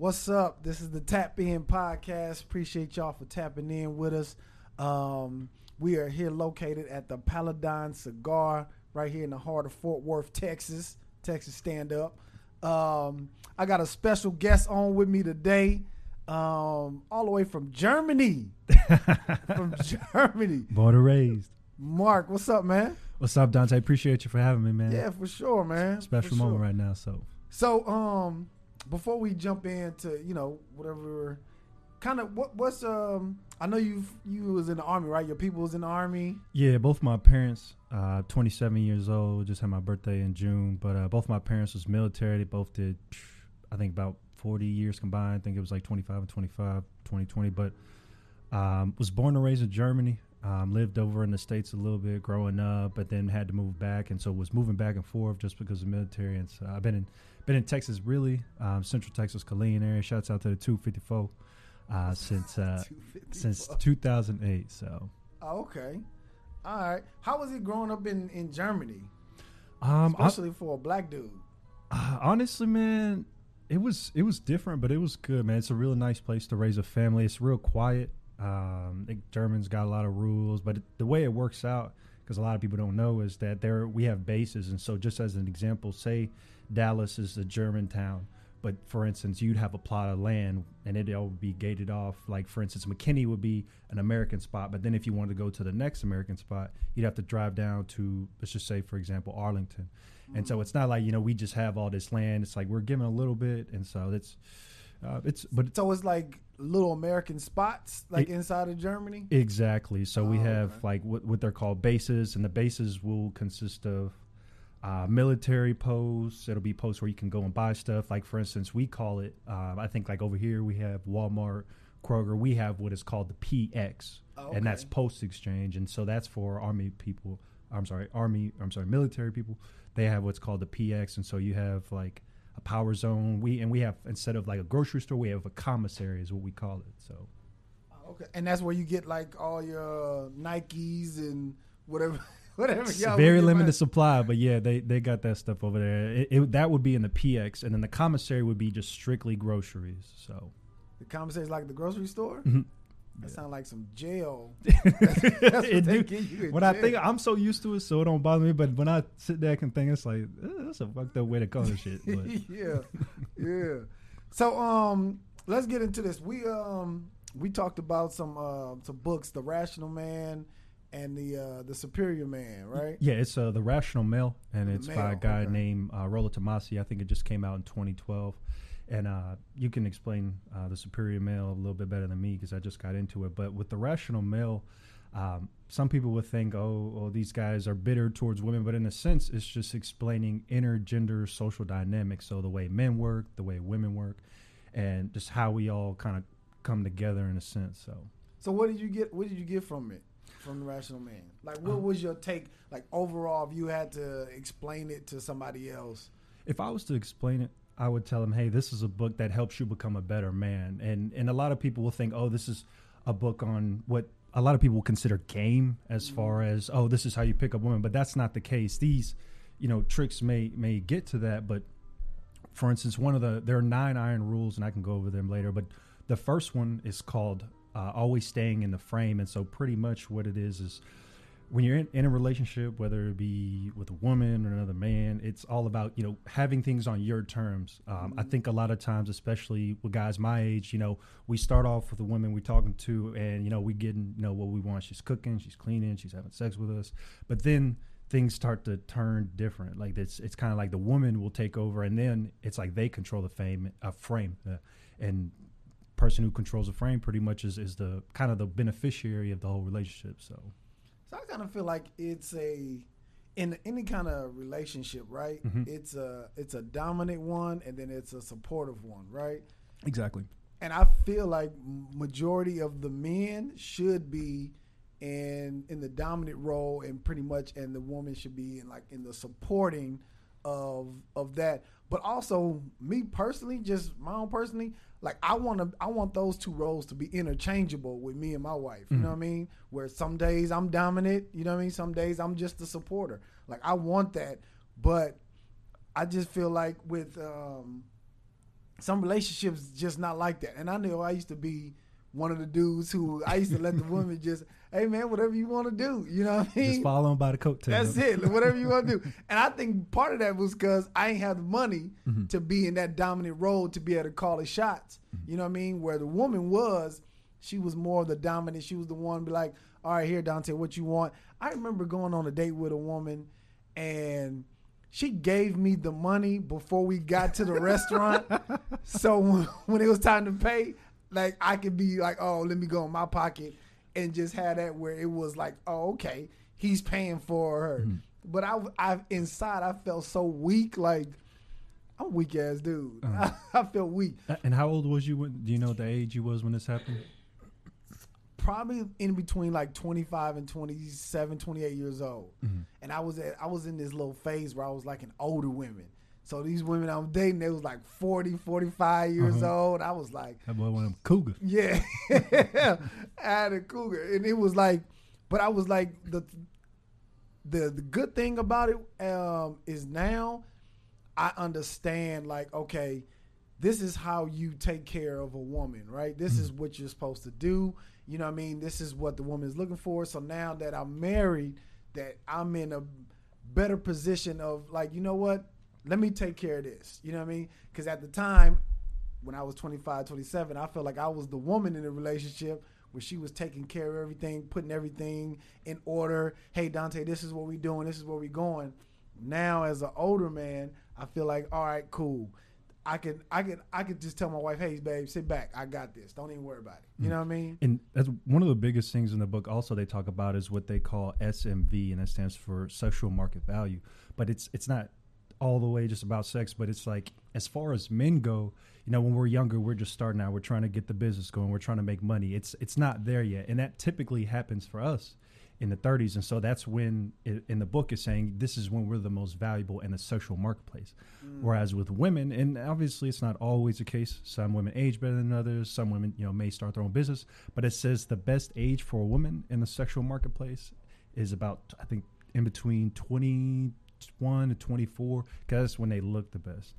What's up? This is the Tap In Podcast. Appreciate y'all for tapping in with us. Um, we are here located at the Paladine Cigar, right here in the heart of Fort Worth, Texas. Texas stand up. Um, I got a special guest on with me today, um, all the way from Germany. from Germany. Born and raised. Mark, what's up, man? What's up, Dante? Appreciate you for having me, man. Yeah, for sure, man. Special For moment sure. right now. So So, um, before we jump into you know whatever, kind of what what's um, I know you you was in the army, right? Your people was in the army. yeah, both my parents, uh, 27 years old, just had my birthday in June. But uh, both my parents was military. They both did, I think, about 40 years combined. I think it was like 25 and 25, 2020. But um, was born and raised in Germany. Um, lived over in the states a little bit growing up, but then had to move back, and so was moving back and forth just because of military. And so I've been in been in Texas, really, um, Central Texas, Killeen area. Shouts out to the 254 uh, since uh, 254. since 2008. So Oh, okay, all right. How was it growing up in in Germany, um, I- especially for a black dude? Uh, honestly, man, it was it was different, but it was good, man. It's a real nice place to raise a family. It's real quiet. Um, the Germans got a lot of rules, but it, the way it works out, because a lot of people don't know, is that there we have bases, and so just as an example, say Dallas is a German town, but for instance, you'd have a plot of land, and it all would be gated off. Like for instance, McKinney would be an American spot, but then if you wanted to go to the next American spot, you'd have to drive down to let's just say, for example, Arlington. And so mm. it's not like you know we just have all this land. It's like we're given a little bit, and so it's uh, it's but it's always like little American spots, like It- inside of Germany. exactly. So we Oh, have okay. like what, what they're called bases, and the bases will consist of uh, military posts. It'll be posts where you can go and buy stuff. Like for instance, we call it. Um, I think like over here we have Walmart, Kroger. We have what is called the PX, Oh, and that's post exchange, and so that's for army people. I'm sorry, army. I'm sorry, military people. They have what's called the PX, and so you have like a power zone. We and we have instead of like a grocery store, we have a commissary, is what we call it. So Oh, Okay, and that's where you get like all your Nikes and whatever, whatever. Very limited man. supply, but yeah, they they got that stuff over there. It, it, that would be in the PX, and then the commissary would be just strictly groceries. So The commissary is like the grocery store. Mhm. That sounds like some jail. That's what they do- give you in when I jail. think I'm so used to it, so it don't bother me. But when I sit there and think, it's like eh, that's a fucked up way to call this shit. But yeah, yeah. So um, let's get into this. We um we talked about some uh some books, The Rational Man and the uh the Superior Man, right? yeah, it's uh, the Rational Male, and The it's by a guy okay. named uh, Rollo Tomasi. I think it just came out in 2012. And uh, you can explain uh, the superior male a little bit better than me because I just got into it. But with the rational male, um, some people would think, oh, oh, these guys are bitter towards women. But in a sense, it's just explaining intergender social dynamics. So the way men work, the way women work, and just how we all kind of come together in a sense. So So what did you get? What did you get from it? From the Rational Man, like what Um, was your take? Like overall, if you had to explain it to somebody else, if I was to explain it, I would tell them, "Hey, this is a book that helps you become a better man." And and a lot of people will think, "Oh, this is a book on what a lot of people consider game as far as, oh, this is how you pick up women." But that's not the case. These, you know, tricks may may get to that, but for instance, one of the there are nine iron rules, and I can go over them later. But the first one is called uh, always staying in the frame, and so pretty much what it is is when you're in, in a relationship, whether it be with a woman or another man, it's all about you know having things on your terms. Um, I think a lot of times, especially with guys my age, you know, we start off with the women we're talking to, and you know we getting you know what we want. She's cooking, she's cleaning, she's having sex with us, but then things start to turn different. Like it's it's kind of like the woman will take over, and then it's like they control the fame uh, frame, uh, and person who controls the frame pretty much is is the kind of the beneficiary of the whole relationship. So. So I kind of feel like it's a in any kind of relationship, right? Mhm. It's a it's a dominant one, and then it's a supportive one, right? Exactly. and I feel like majority of the men should be in in the dominant role, and pretty much, and the woman should be in like in the supporting of of that. But also, me personally, just my own personally, like I want to, I want those two roles to be interchangeable with me and my wife. You know what I mean? Where some days I'm dominant, you know what I mean? Some days I'm just the supporter. Like I want that, but I just feel like with um, some relationships just not like that. And I know I used to be one of the dudes who I used to let the women just, hey man, whatever you want to do, you know what I mean? Just follow him by the coattail. That's it. Whatever you want to do. And I think part of that was because I ain't have the money Mm-hmm. to be in that dominant role to be able to call the shots. You know what I mean? Where the woman was, she was more of the dominant. She was the one be like, all right, here, Dante, what you want? I remember going on a date with a woman and she gave me the money before we got to the restaurant. So when, when it was time to pay, like I could be like, oh, let me go in my pocket and just had that where it was like, oh, okay, he's paying for her. Mm-hmm. But I, I inside I felt so weak, like I'm a weak ass dude. Uh-huh. I, I felt weak. And how old was you? When, do you know the age you was when this happened? Probably in between like 25 and 27, 28 years old. Mm-hmm. And I was at, I was in this little phase where I was like an older women. So these women I'm dating, they was like 40, 45 years Uh-huh. old. I was like, That boy one of them cougars. Yeah, I had a cougar, and it was like, but I was like the the the good thing about it um, is now I understand like okay, this is how you take care of a woman, right? This is what you're supposed to do. You know what I mean? This is what the woman is looking for. So now that I'm married, that I'm in a better position of like, you know what? Let me take care of this. You know what I mean? Because at the time, when I was 25, 27, I felt like I was the woman in the relationship where she was taking care of everything, putting everything in order. Hey, Dante, this is what we're doing. This is where we're going. Now, as an older man, I feel like, all right, cool. I can, I can, I can just tell my wife, hey, babe, sit back. I got this. Don't even worry about it. You mm. know what I mean? And that's one of the biggest things in the book. Also, they talk about is what they call SMV, and that stands for sexual market value. But it's it's not all the way just about sex, but it's like as far as men go, you know, when we're younger, we're just starting out. We're trying to get the business going. We're trying to make money. It's it's not there yet, and that typically happens for us in the 30s. And so that's when it, in the book is saying this is when we're the most valuable in the social marketplace. Mm. Whereas with women, and obviously it's not always the case. Some women age better than others. Some women, you know, may start their own business. But it says the best age for a woman in the sexual marketplace is about I think in between 21 to 24 because that's when they look the best.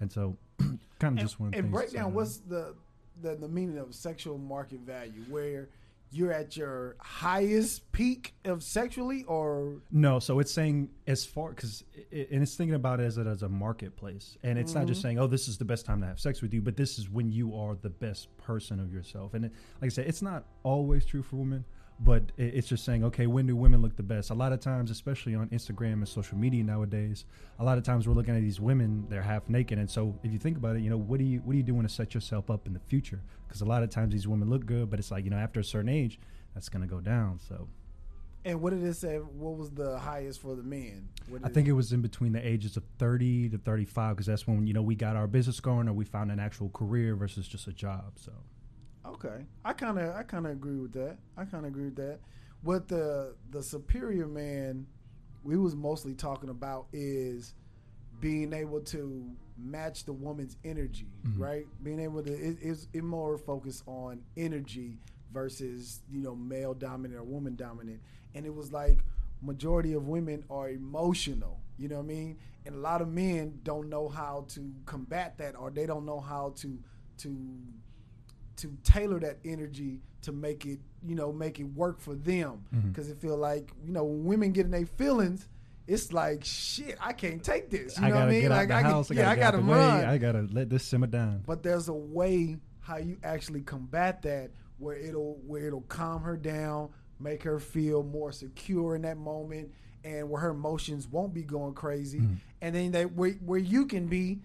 And so, kind of And, just one. and break down what's the, the the meaning of sexual market value, where you're at your highest peak of sexually, or No, so it's saying as far because it, and it's thinking about it as it as a marketplace, and it's not just mm-hmm. saying, "Oh, this is the best time to have sex with you," but this is when you are the best person of yourself. And it, like I said, it's not always true for women, but it's just saying, okay, when do women look the best? A lot of times, especially on Instagram and social media nowadays, a lot of times we're looking at these women; they're half naked, and so if you think about it, you know, what do you what are you doing to set yourself up in the future? Because a lot of times these women look good, but it's like you know, after a certain age, that's gonna go down. So. and what did it say? What was the highest for the men? What I think it was in between the ages of 30 to 35 because that's when you know we got our business going or we found an actual career versus just a job. So Okay, I kind of I kind of agree with that. I kind of agree with that. What the the superior man we was mostly talking about is being able to match the woman's energy, mm-hmm. right? Being able to it is it more focused on energy versus you know male dominant or woman dominant, and it was like majority of women are emotional. You know what I mean? And a lot of men don't know how to combat that, or they don't know how to to to tailor that energy to make it, you know, make it work for them. Mm-hmm. Because it feel like, you know, when women get in their feelings, it's like shit. I can't take this. You I know what I mean? like I can- house. I yeah, gotta I gotta way. run. I gotta let this simmer down. but there's a way how you actually combat that where it'll where it'll calm her down, make her feel more secure in that moment, and where her emotions won't be going crazy. Mm-hmm. And then they where, where you can be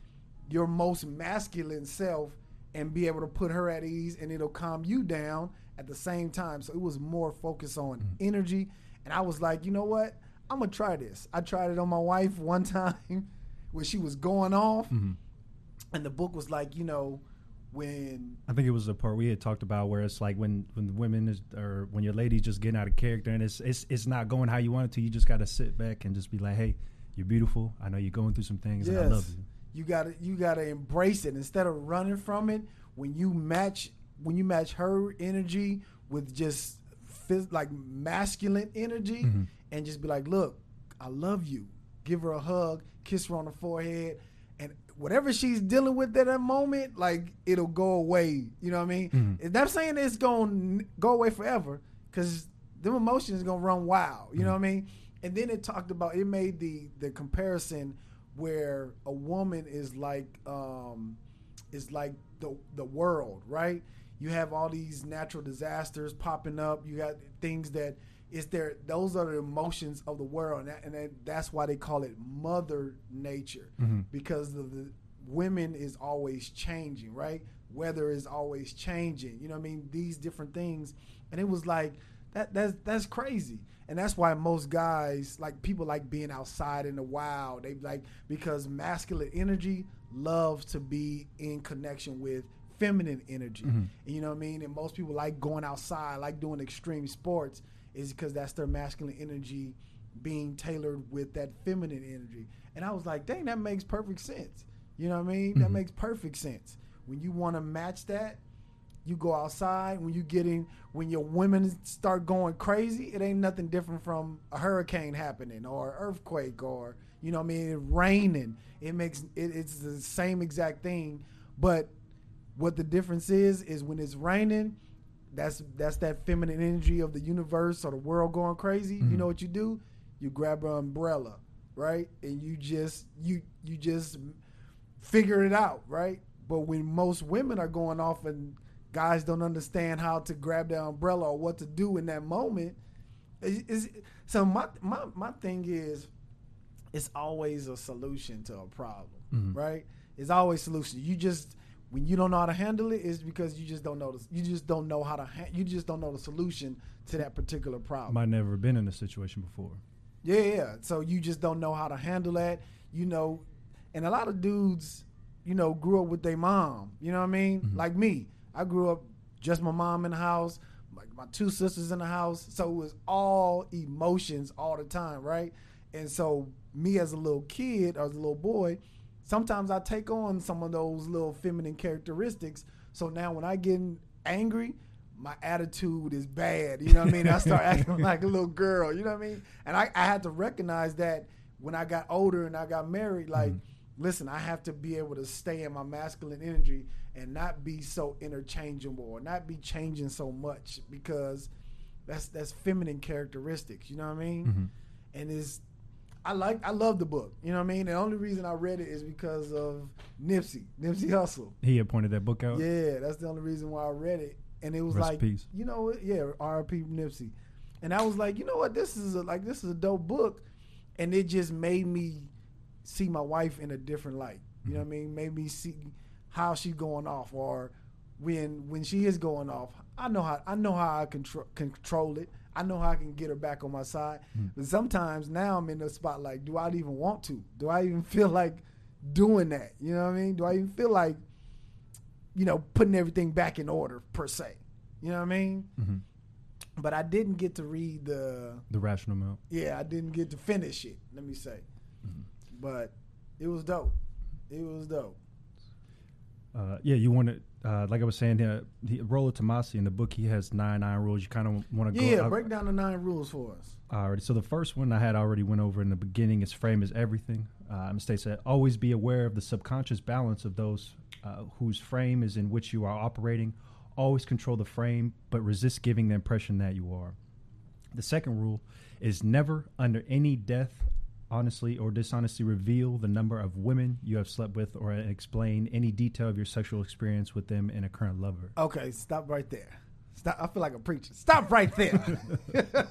your most masculine self and be able to put her at ease and it'll calm you down at the same time. So it was more focused on Mm-hmm. energy. And I was like, you know what? I'm gonna try this. I tried it on my wife one time when she was going off Mm-hmm. and the book was like, you know, when I think it was the part we had talked about where it's like when when the women is or when your lady's just getting out of character and it's it's it's not going how you want it to. You just got to sit back and just be like, hey, you're beautiful. I know you're going through some things, and I love you. You gotta you gotta embrace it instead of running from it. When you match when you match her energy with just phys- like masculine energy, Mm-hmm. and just be like, look, I love you. Give her a hug, kiss her on the forehead, and whatever she's dealing with at that moment, like it'll go away. You know what I mean? Mhm. Not saying it's gonna go away forever, because them emotions gonna run wild. You know what I mean? And then it talked about it made the the comparison where a woman is like um is like the the world, right? You have all these natural disasters popping up. You got things that it's there. Those are the emotions of the world, and, that, and that, that's why they call it Mother Nature Mhm. because the, the women is always changing, right? Weather is always changing. You know what I mean? These different things, and it was like that. That's that's crazy, and that's why most guys like people like being outside in the wild. They like because masculine energy loves to be in connection with feminine energy. Mhm. You know what I mean? And most people like going outside, like doing extreme sports, is because that's their masculine energy being tailored with that feminine energy. And I was like, dang, that makes perfect sense. You know what I mean? That Mhm. makes perfect sense. When you want to match that, you go outside. When you getting when your women start going crazy, it ain't nothing different from a hurricane happening or earthquake or you know what I mean, it raining. It makes it, it's the same exact thing, but what the difference is is when it's raining, that's that's that feminine energy of the universe or the world going crazy. You Mhm. know what you do? You grab an umbrella, right? And you just you you just figure it out, right? But when most women are going off and guys don't understand how to grab their umbrella or what to do in that moment, is, so my my my thing is it's always a solution to a problem, Mhm. right? It's always solution. You just when you don't know how to handle it, it, is because you just don't know the, you just don't know how to ha- you just don't know the solution to that particular problem. Might never been in a situation before. Yeah, yeah. So you just don't know how to handle that. You know, and a lot of dudes, you know, grew up with their mom. You know what I mean? Mhm. Like me, I grew up just my mom in the house, like my two sisters in the house. So it was all emotions all the time, right? And so me as a little kid or as a little boy, sometimes I take on some of those little feminine characteristics. So now when I get angry, my attitude is bad. You know what I mean? I start acting like a little girl. You know what I mean? And I, I had to recognize that when I got older and I got married. Like, Mhm. listen, I have to be able to stay in my masculine energy and not be so interchangeable or not be changing so much because that's that's feminine characteristics. You know what I mean? Mhm. and it's I like I love the book. You know what I mean? The only reason I read it is because of Nipsey, Nipsey Hussle He had pointed that book out. Yeah, that's the only reason why I read it. And it was Rest like, peace. you know, what? yeah, rp Nipsey. And I was like, you know what? This is a, like this is a dope book, and it just made me see my wife in a different light. You know what I mean? Made me see how she's going off, or when when she is going off. I know how I know how I control control it. I know how I can get her back on my side. Mhm. But sometimes now I'm in the spot like, do I even want to? Do I even feel like doing that? You know what I mean? Do I even feel like, you know, putting everything back in order per se? You know what I mean? hmm But I didn't get to read the. The rational amount. Yeah, I didn't get to finish it. Let me say, Mhm. but it was dope. It was dope. Uh, yeah, you want to, uh, like I was saying, uh, the Rollo Tomasi in the book, he has nine nine rules. You kind of want to go. Yeah, I- break down the nine rules for us. Alrighty. So the first one I had already went over in the beginning is frame is everything. Uh, it states that always be aware of the subconscious balance of those uh, whose frame is in which you are operating. Always control the frame, but resist giving the impression that you are. The second rule is never, under any death, honestly or dishonestly reveal the number of women you have slept with or explain any detail of your sexual experience with them and a current lover. Okay, stop right there. Stop. I feel like a preacher. Stop right there.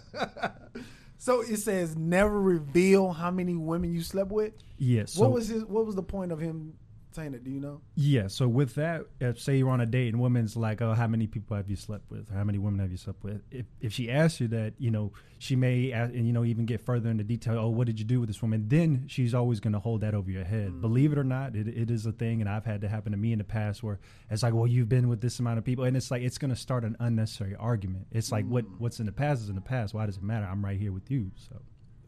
so it says never reveal how many women you slept with. Yes. what was his? What was the point of him saying it? Do you know? Yeah. So with that, if say you're on a date and woman's like, "Oh, how many people have you slept with? Or how many women have you slept with?" If if she asks you that, you know, she may ask, and you know even get further into detail. Oh, what did you do with this woman? Then she's always going to hold that over your head. Mm. Believe it or not, it, it is a thing, and I've had to happen to me in the past where it's like, "Well, you've been with this amount of people," and it's like it's going to start an unnecessary argument. It's like what Mm. what's in the past is in the past. Why does it matter? I'm right here with you. So.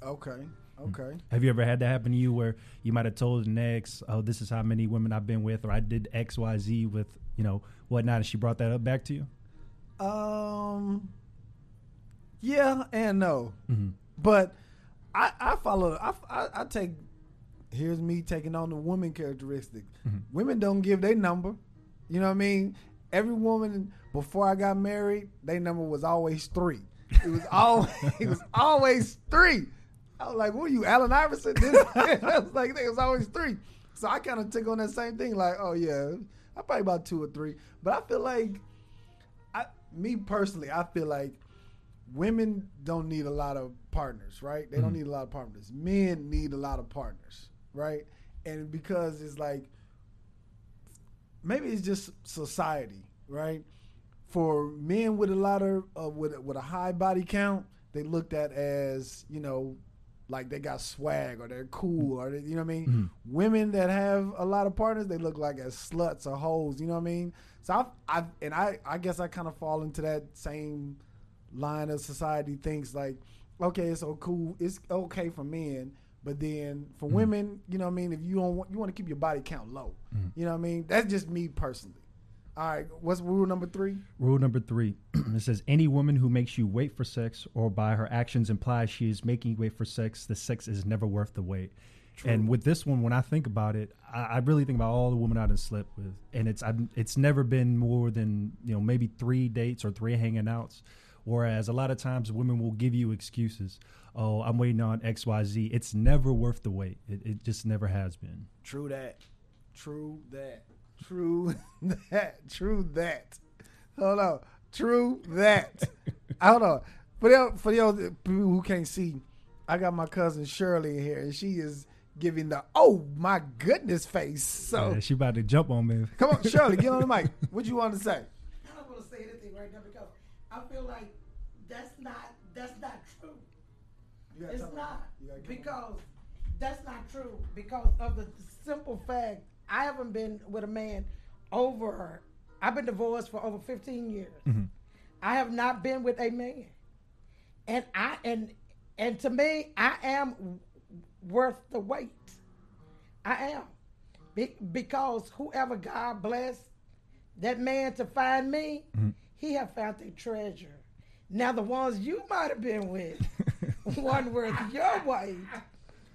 Okay. Okay. Have you ever had that happen to you where you might have told an ex, "Oh, this is how many women I've been with," or "I did X, Y, Z with you know whatnot," and she brought that up back to you? Um. Yeah and no, Mm-hmm. but I I follow. I I, I take here's me taking on the woman characteristic. Mm-hmm. Women don't give their number. You know what I mean? Every woman before I got married, their number was always three. It was always it was always three. I was like, "What are you, Allen Iverson?" I was like, "It was always three. So I kind of took on that same thing. Like, "Oh yeah, I'm probably about two or three. But I feel like, I me personally, I feel like women don't need a lot of partners, right? They don't Mhm. need a lot of partners. Men need a lot of partners, right? And because it's like maybe it's just society, right? For men with a lot of uh, with with a high body count, they looked at as you know, like they got swag or they're cool or they, you know what I mean. Mhm. Women that have a lot of partners, they look like as sluts or hoes. You know what I mean? So I, I and I, I guess I kind of fall into that same line of society thinks like, okay, it's so cool, it's okay for men, but then for Mhm. women, you know what I mean? If you don't want, you want to keep your body count low. Mhm. You know what I mean? That's just me personally. All right, what's rule number three? Rule number three it says any woman who makes you wait for sex or by her actions implies she is making you wait for sex, the sex is never worth the wait. And with this one, when I think about it, I, I really think about all the women I done slept with, and it's I've, it's never been more than you know maybe three dates or three hanging outs. Whereas a lot of times women will give you excuses. Oh, I'm waiting on X Y Z. It's never worth the wait. It, it just never has been. True that. True that. True that. True that. Hold on. True that. Hold on. For the for the people who can't see, I got my cousin Shirley in here, and she is giving the oh my goodness face. So Yeah, she about to jump on me. come on, Shirley, get on the mic. What you want to say? I don't want to say anything right now because I feel like that's not that's not true. It's not You gotta get because that's not true because of the simple fact I haven't been with a man over. I've been divorced for over 15 years. Mhm. I have not been with a man, and I and and to me, I am worth the wait. I am Be- because whoever God bless that man to find me, he have found a treasure. Now the ones you might have been with, one worth your weight,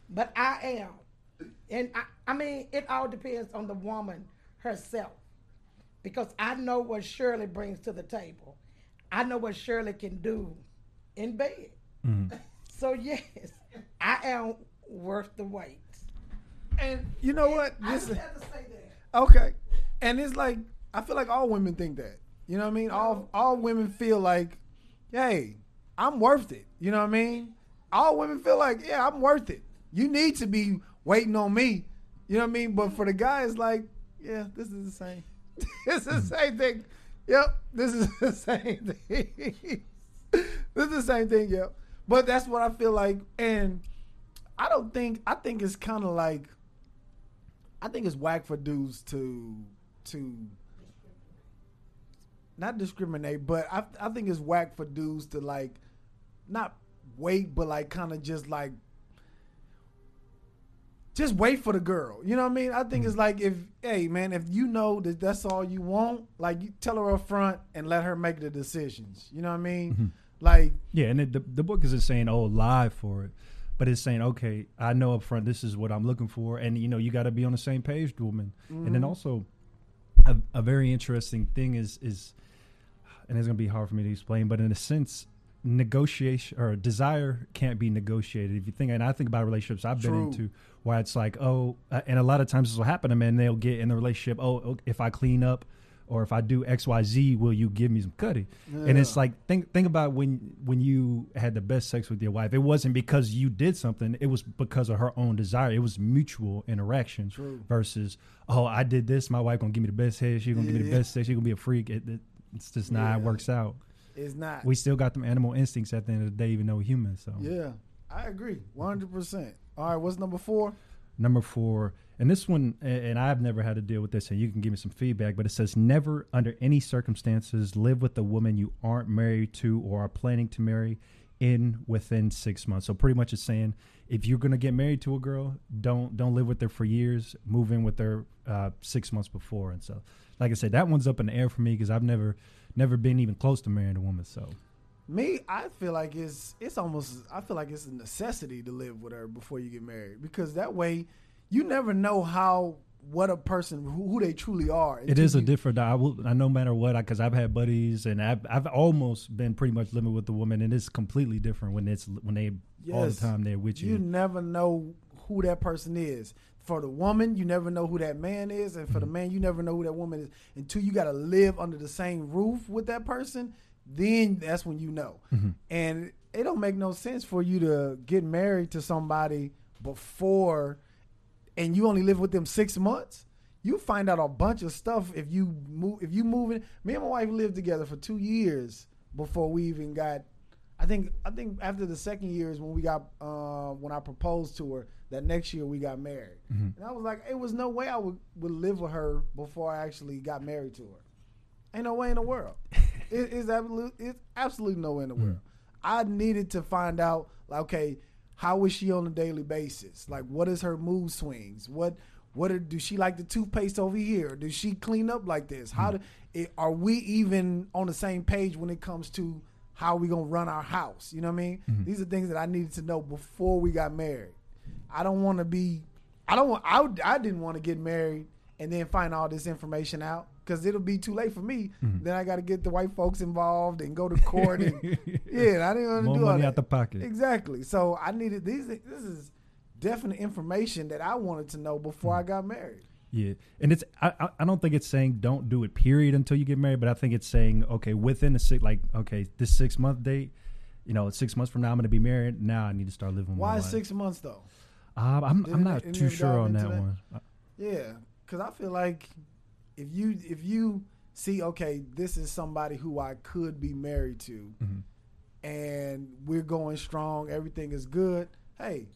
but I am, and I, I mean it all depends on the woman herself, because I know what Shirley brings to the table. I know what Shirley can do in bed. Mhm. So yes, I am worth the wait. And you know what? I This just had to say that. Okay. And it's like I feel like all women think that. You know what I mean? All all women feel like, hey, I'm worth it. You know what I mean? All women feel like, yeah, I'm worth it. You need to be waiting on me. You know what I mean? But for the guy, it's like, yeah, this is the same. is the same thing. Yep, this is the same thing. this is the same thing, yep. But that's what I feel like. And I don't think I think it's kind of like I think it's whack for dudes to to not discriminate, but I I think it's whack for dudes to like not wait, but like kind of just like just wait for the girl. You know what I mean? I think it's mm-hmm. like if hey man, if you know that that's all you want, like you tell her up front and let her make the decisions. You know what I mean? Mm-hmm. Like Yeah, and it, the the book isn't saying oh lie for it, but it's saying okay, I know up front this is what I'm looking for, and you know you got to be on the same page, woman. And then mm-hmm. also, a, a very interesting thing is is, and it's gonna be hard for me to explain, but in a sense, negotiation or desire can't be negotiated. If you think, and I think about relationships I've been into where it's like oh, uh, and a lot of times this will happen to men. They'll get in the relationship. Oh, if I clean up. Or if I do X Y Z, will you give me some cutty? And it's like think think about when when you had the best sex with your wife. It wasn't because you did something. It was because of her own desire. It was mutual interaction. True. Versus, oh, I did this. My wife gonna give me the best head. She gonna give me the best sex. She gonna be a freak. It, it, it's just not how it works out. It's not. We still got them animal instincts at the end of the day, even though we're humans. So yeah, I agree, one hundred percent. All right, what's number four? Number four, and this one, and I've never had to deal with this, and you can give me some feedback, but it says never, under any circumstances, live with a woman you aren't married to or are planning to marry in within six months. So pretty much it's saying if you're gonna get married to a girl, don't don't live with her for years. Move in with her uh, six months before, and so like I said, that one's up in the air for me because I've never never been even close to marrying a woman. So Me, I feel like it's it's almost I feel like it's a necessity to live with her before you get married because that way you never know how what a person who, who they truly are. It is a different. I will. I no matter what, because I've had buddies, and I've I've almost been pretty much living with the woman, and it's completely different when it's when they all the time they're with you. You never know who that person is. For the woman, you never know who that man is, and for the man, you never know who that woman is until you got to live under the same roof with that person. Then that's when you know. And it don't make no sense for you to get married to somebody before, and you only live with them six months. You find out a bunch of stuff if you move. If you moving, me and my wife lived together for two years before we even got I think I think after the second year is when we got uh, when I proposed to her. That next year we got married, mm-hmm. and I was like, it was no way I would, would live with her before I actually got married to her. Ain't no way in the world. it, it's absolute. It's absolutely no way in the mm-hmm. world. I needed to find out, like, okay, how is she on a daily basis? Like, what is her mood swings? What what are, do she like the toothpaste over here? Does she clean up like this? How mm-hmm. do, it, are we even on the same page when it comes to how we gonna run our house? You know what I mean? These are things that I needed to know before we got married. I don't want to be. I don't want. I, I didn't want to get married and then find all this information out because it'll be too late for me. Then I got to get the white folks involved and go to court and yeah. I didn't want to do all money that. out the pocket. Exactly. So I needed these. This is definite information that I wanted to know before Mm. I got married. Yeah, and it's I, I- don't think it's saying don't do it period until you get married, but I think it's saying okay within the six like okay this six month date, you know six months from now I'm going to be married. Now I need to start living. my Why six months though? Uh, I'm Didn't I'm not too sure on that that? one. Yeah, because I feel like if you if you see okay, this is somebody who I could be married to, Mhm. and we're going strong, everything is good. Hey,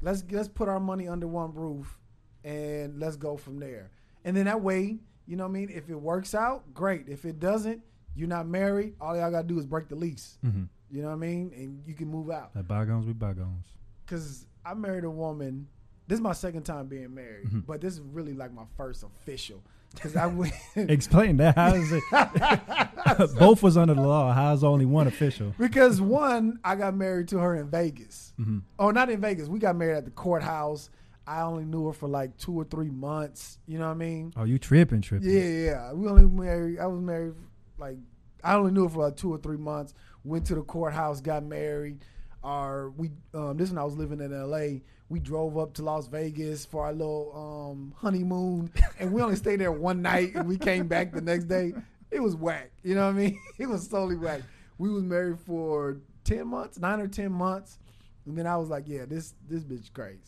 let's let's put our money under one roof, and let's go from there. And then that way, you know what I mean. If it works out, great. If it doesn't, you're not married. All y'all gotta do is break the lease. Mhm. You know what I mean, and you can move out. Let bygones be bygones. Cause I married a woman. This is my second time being married, Mhm. but this is really like my first official. Cause I went Explain that. How is it? Both was under the law. How's only one official? because one, I got married to her in Vegas. hmm Oh, not in Vegas. We got married at the courthouse. I only knew her for like two or three months. You know what I mean? Oh, you tripping, tripping? Yeah, yeah. We only married. I was married like I only knew her for like two or three months. Went to the courthouse, got married. Our we um, this when I was living in L.A. We drove up to Las Vegas for our little um, honeymoon, and we only stayed there one night, and we came back the next day. It was whack. You know what I mean? It was totally whack. We was married for ten months, nine or ten months, and then I was like, yeah, this this bitch crazy.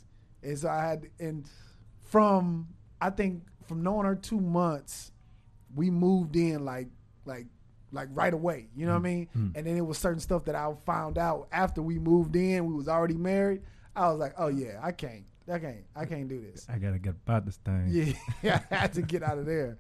And so I had and from I think from knowing her two months, we moved in like like like right away. You know what I mean? Mm. And then it was certain stuff that I found out after we moved in. We was already married. I was like, oh yeah, I can't, I can't, I can't do this. I gotta get about this thing. Yeah, I had to get out of there.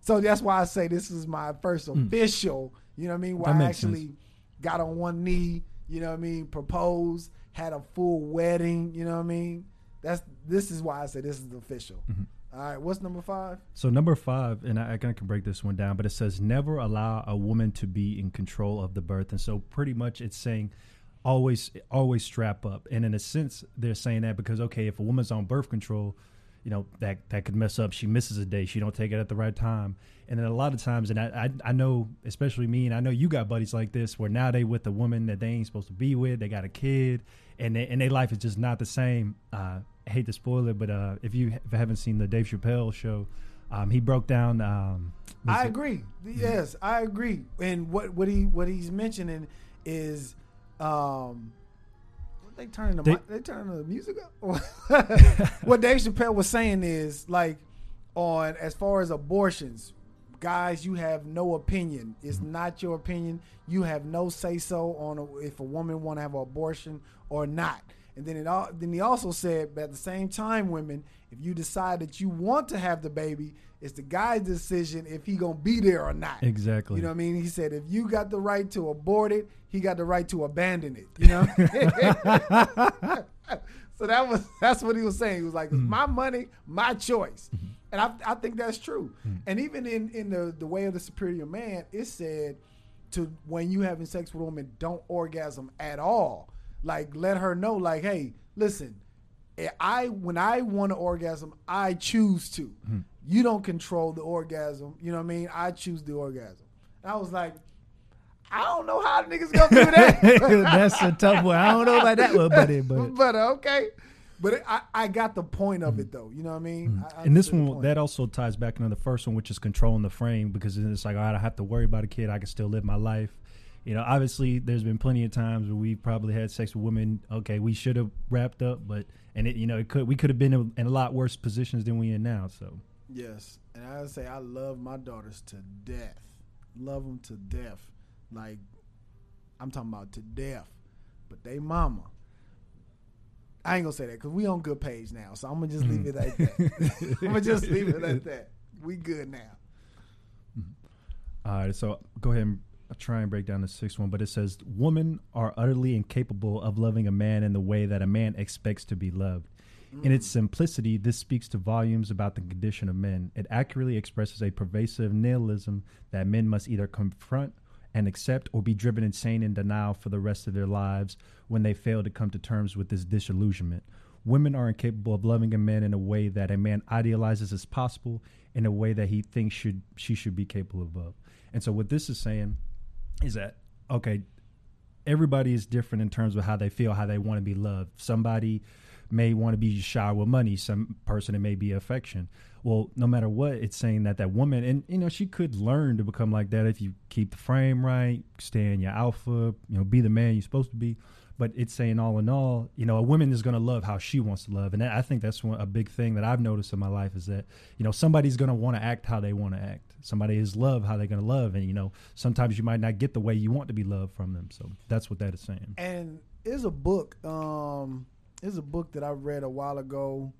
So that's why I say this is my first Mm. official. You know what I mean? Where I makes sense. actually got on one knee. You know what I mean? Proposed, had a full wedding. You know what I mean? That's this is why I say this is official. Mhm. All right, what's number five? So number five, and I, I can break this one down, but it says never allow a woman to be in control of the birth, and so pretty much it's saying always always strap up, and in a sense they're saying that because okay, if a woman's on birth control, you know that that could mess up. She misses a day, she don't take it at the right time, and then a lot of times, and I I, I know especially me, and I know you got buddies like this where now they with a woman that they ain't supposed to be with, they got a kid, and they, and their life is just not the same. Uh, hate to spoil it, but uh, if you ha- haven't seen the Dave Chappelle show, um, he broke down. Um, I it- agree. Yes, I agree. And what what he what he's mentioning is, um, they turning the They- they turning the music up. what Dave Chappelle was saying is like on as far as abortions, guys, you have no opinion. It's not your opinion. You have no say so on a, if a woman want to have an abortion or not. And then it all, then he also said, but at the same time, women, if you decide that you want to have the baby, it's the guy's decision if he gonna be there or not. exactly. You know what I mean? He said if you got the right to abort it, he got the right to abandon it. You know. so that was that's what he was saying. He was like, "It's mm-hmm. my money, my choice," mm-hmm. and I, I think that's true. Mm-hmm. And even in in the the way of the superior man, it said to when you having sex with a woman, don't orgasm at all. Like let her know, like, hey, listen, eh, I when I want an orgasm, I choose to. Hmm. You don't control the orgasm. You know what I mean? I choose the orgasm. And I was like, I don't know how niggas gonna do that. That's a tough one. I don't know about that one, buddy. But but uh, okay. But it, I, I got the point of it though. You know what I mean? I- I and this one that also ties back into the first one, which is controlling the frame, because then it's like, all right, I don't have to worry about a kid. I can still live my life. You know, obviously, there's been plenty of times where we've probably had sex with women. Okay, we should have wrapped up, but and it, you know, it could we could have been in, a lot worse positions than we in now. So Yes, and I would say I love my daughters to death. Love them to death. Like I'm talking about to death. But they mama. I ain't gonna say that because we on good page now. So I'm gonna just leave mm. it at that. I'm gonna just leave it at that. We good now. All right, so go ahead and I'll try and break down the sixth one, but it says women are utterly incapable of loving a man in the way that a man expects to be loved. In its mm. simplicity, this speaks to volumes about the condition of men. It accurately expresses a pervasive nihilism that men must either confront and accept or be driven insane in denial for the rest of their lives when they fail to come to terms with this disillusionment. Women are incapable of loving a man in a way that a man idealizes as possible, in a way that he thinks should she should be capable of. And so what this is saying is that okay, everybody is different in terms of how they feel, how they want to be loved. Somebody may want to be shy with money. Some person it may be affection. Well, no matter what, it's saying that that woman, and you know, she could learn to become like that if you keep the frame right, stay in your alpha, you know, be the man you're supposed to be. But it's saying all in all, you know, a woman is going to love how she wants to love, and I think that's one, a big thing that I've noticed in my life is that you know somebody's going to want to act how they want to act. Somebody is love how they're going to love, and you know, sometimes you might not get the way you want to be loved from them. So that's what that is saying. And there's a book. Um, there's a book that I read a while ago,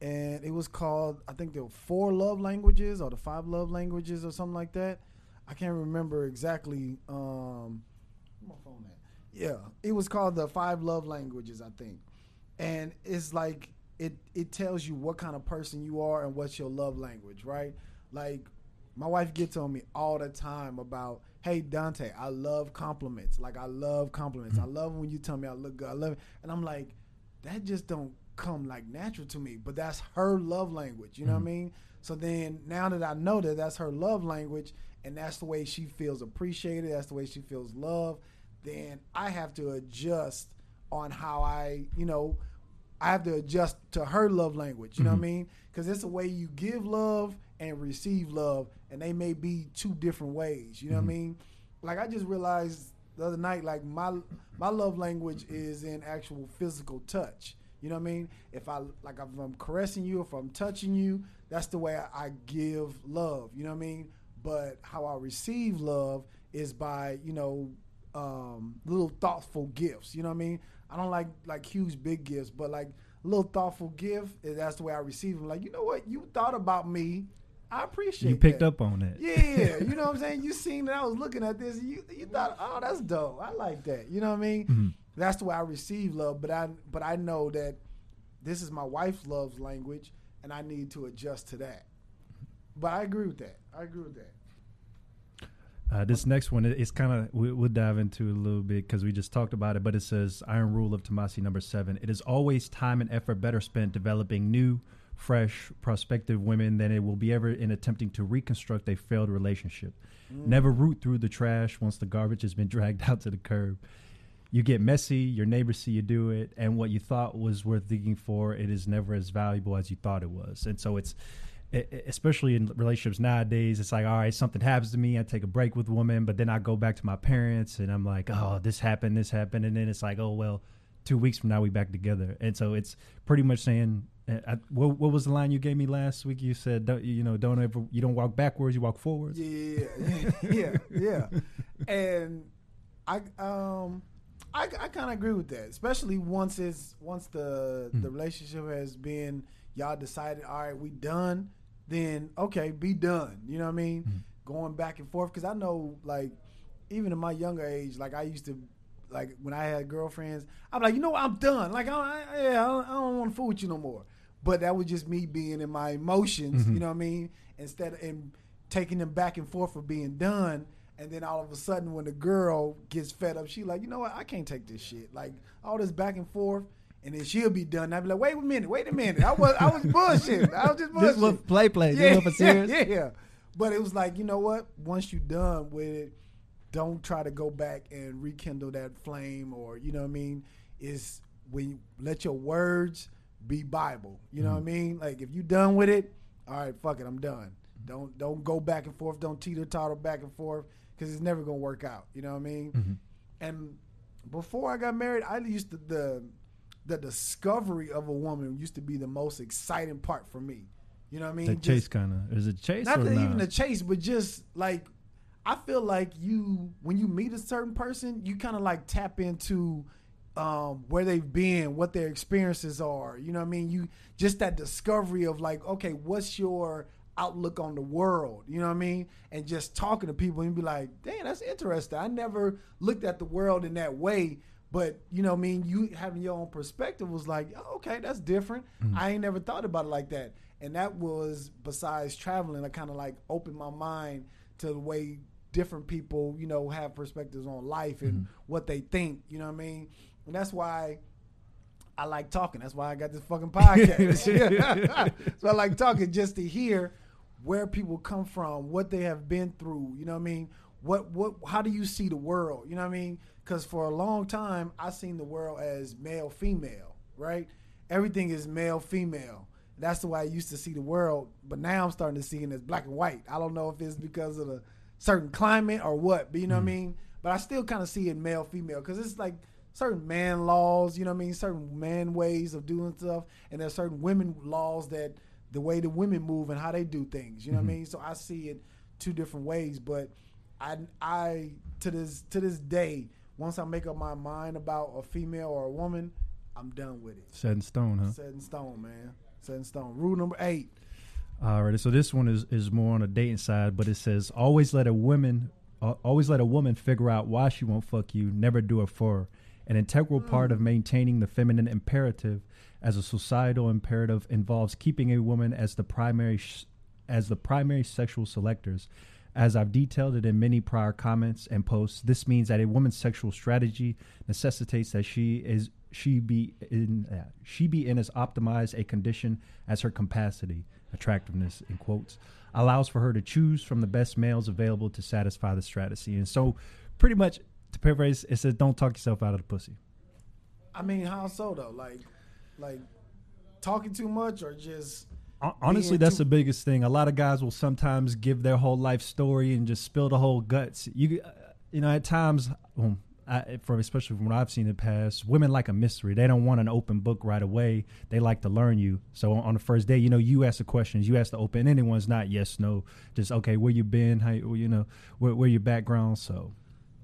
and it was called I think the four love languages or the five love languages or something like that. I can't remember exactly. Um, my phone? Yeah, it was called the five love languages, I think, and it's like it it tells you what kind of person you are and what's your love language, right? Like my wife gets on me all the time about, hey Dante, I love compliments. Like I love compliments. I love when you tell me I look good. I love it. And I'm like, that just don't come like natural to me. But that's her love language. You know what I mm-hmm. mean? So then now that I know that that's her love language and that's the way she feels appreciated, that's the way she feels loved, then I have to adjust on how I, you know, I have to adjust to her love language. You know what I mm-hmm. mean? Because it's a way you give love and receive love, and they may be two different ways. You know what I mm-hmm. mean? Like I just realized the other night, like my my love language is in actual physical touch. You know what I mean? If I like if I'm caressing you, if I'm touching you, that's the way I, I give love. You know what I mean? But how I receive love is by you know um, little thoughtful gifts. You know what I mean? I don't like like huge big gifts, but like little thoughtful gift. eh, That's the way I receive them. Like you know what? You thought about me. I appreciate. You picked that. up on it. Yeah, you know what I'm saying. You seen that I was looking at this. You you thought, oh, that's dope. I like that. You know what I mean? Mm-hmm. That's the way I receive love. But I but I know that this is my wife's love language, and I need to adjust to that. But I agree with that. I agree with that. Uh, this next one is kind of we, we'll dive into a little bit because we just talked about it, but it says Iron Rule of Tomasi number seven. It is always time and effort better spent developing new, fresh, prospective women than it will be ever in attempting to reconstruct a failed relationship. Never root through the trash once the garbage has been dragged out to the curb. You get messy, your neighbors see you do it, and what you thought was worth digging for, it is never as valuable as you thought it was. And so it's especially in relationships nowadays, it's like, all right, something happens to me, I take a break with a woman, but then I go back to my parents and I'm like, oh, this happened, this happened, and then it's like, oh well, two weeks from now we back together, and so it's pretty much saying, uh, I, what, what was the line you gave me last week? You said, don't, you know, don't ever, you don't walk backwards, you walk forwards. Yeah, yeah, yeah. And I um I, I kind of agree with that, especially once it's once the the relationship has been y'all decided, all right, we done. Then okay, be done. You know what I mean? Mm-hmm. Going back and forth because I know like even in my younger age, like I used to. Like when I had girlfriends, I'm like, you know, what? I'm done. Like, I, I, yeah, I don't, I don't want to fool with you no more. But that was just me being in my emotions. Mm-hmm. You know what I mean? Instead of and taking them back and forth for being done. And then all of a sudden, when the girl gets fed up, she like, you know what? I can't take this shit. Like all this back and forth, And then she'll be done. I'd be like, wait a minute, wait a minute. I was I was bullshitting. I was just bullshitting. This was play play. yeah, This was serious. yeah, yeah. But it was like, you know what? Once you're done with it, don't try to go back and rekindle that flame or you know what I mean? Is when you let your words be Bible. You know what mm-hmm. I mean? Like if you done with it, all right, fuck it, I'm done. Don't don't go back and forth, don't teeter totter back and forth because it's never gonna work out. You know what I mean? Mm-hmm. And before I got married, I used to the the discovery of a woman used to be the most exciting part for me. You know what I mean? The Just- chase kind of is it chase not not? even the chase, but just like I feel like you when you meet a certain person, you kind of like tap into um, where they've been, what their experiences are. You know what I mean? You just that discovery of like, okay, what's your outlook on the world? You know what I mean? And just talking to people and be like, damn, that's interesting. I never looked at the world in that way. But you know, I mean, you having your own perspective was like, oh, okay, that's different. Mm-hmm. I ain't never thought about it like that. And that was besides traveling, I kind of like opened my mind to the way different people, you know, have perspectives on life and mm-hmm. what they think. You know what I mean? And that's why I like talking. That's why I got this fucking podcast. so I like talking just to hear where people come from, what they have been through. You know what I mean? What what? How do you see the world? You know what I mean? Because for a long time, I seen the world as male female. Right? Everything is male female. That's the way I used to see the world. But now I'm starting to see it as black and white. I don't know if it's because of the certain climate or what, but you know what I mm-hmm. mean. But I still kind of see it male female because it's like certain man laws, you know what I mean, certain man ways of doing stuff, and there's certain women laws that the way the women move and how they do things, you know what I mm-hmm. mean. So I see it two different ways, but I I to this to this day, once I make up my mind about a female or a woman, I'm done with it. Set in stone, huh? Set in stone, man. Set in stone. Rule number eight. Alrighty, so this one is, is more on the dating side, but it says always let a woman uh, always let a woman figure out why she won't fuck you. Never do it for her. An integral part of maintaining the feminine imperative as a societal imperative involves keeping a woman as the primary sh- as the primary sexual selectors. As I've detailed it in many prior comments and posts, this means that a woman's sexual strategy necessitates that she is she be in uh, she be in as optimized a condition as her capacity, attractiveness in quotes, allows for her to choose from the best males available to satisfy the strategy. And so, pretty much to paraphrase, it says, "Don't talk yourself out of the pussy." I mean, how so though? Like, like talking too much or just Honestly, that's the biggest thing. A lot of guys will sometimes give their whole life story and just spill the whole guts. You, uh, you know, at times, um, I, from especially from what I've seen in the past, women like a mystery. They don't want an open book right away. They like to learn you. So on, on the first day, you know, you ask the questions, you ask the open. Anyone's not yes, no, just okay. Where you been? How you, you know, where, where your background? So,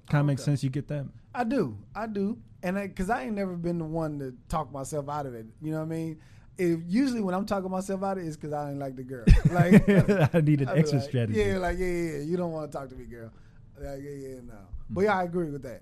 kind of makes sense. You get that. I do, I do, and because I, ain't never been the one to talk myself out of it. You know what I mean? If usually when I'm talking myself out of it, it's because I didn't like the girl. Like I need an I be extra like, strategy. Yeah, like yeah, yeah, yeah. You don't want to talk to me, girl. Like, yeah, yeah, no. But yeah, I agree with that.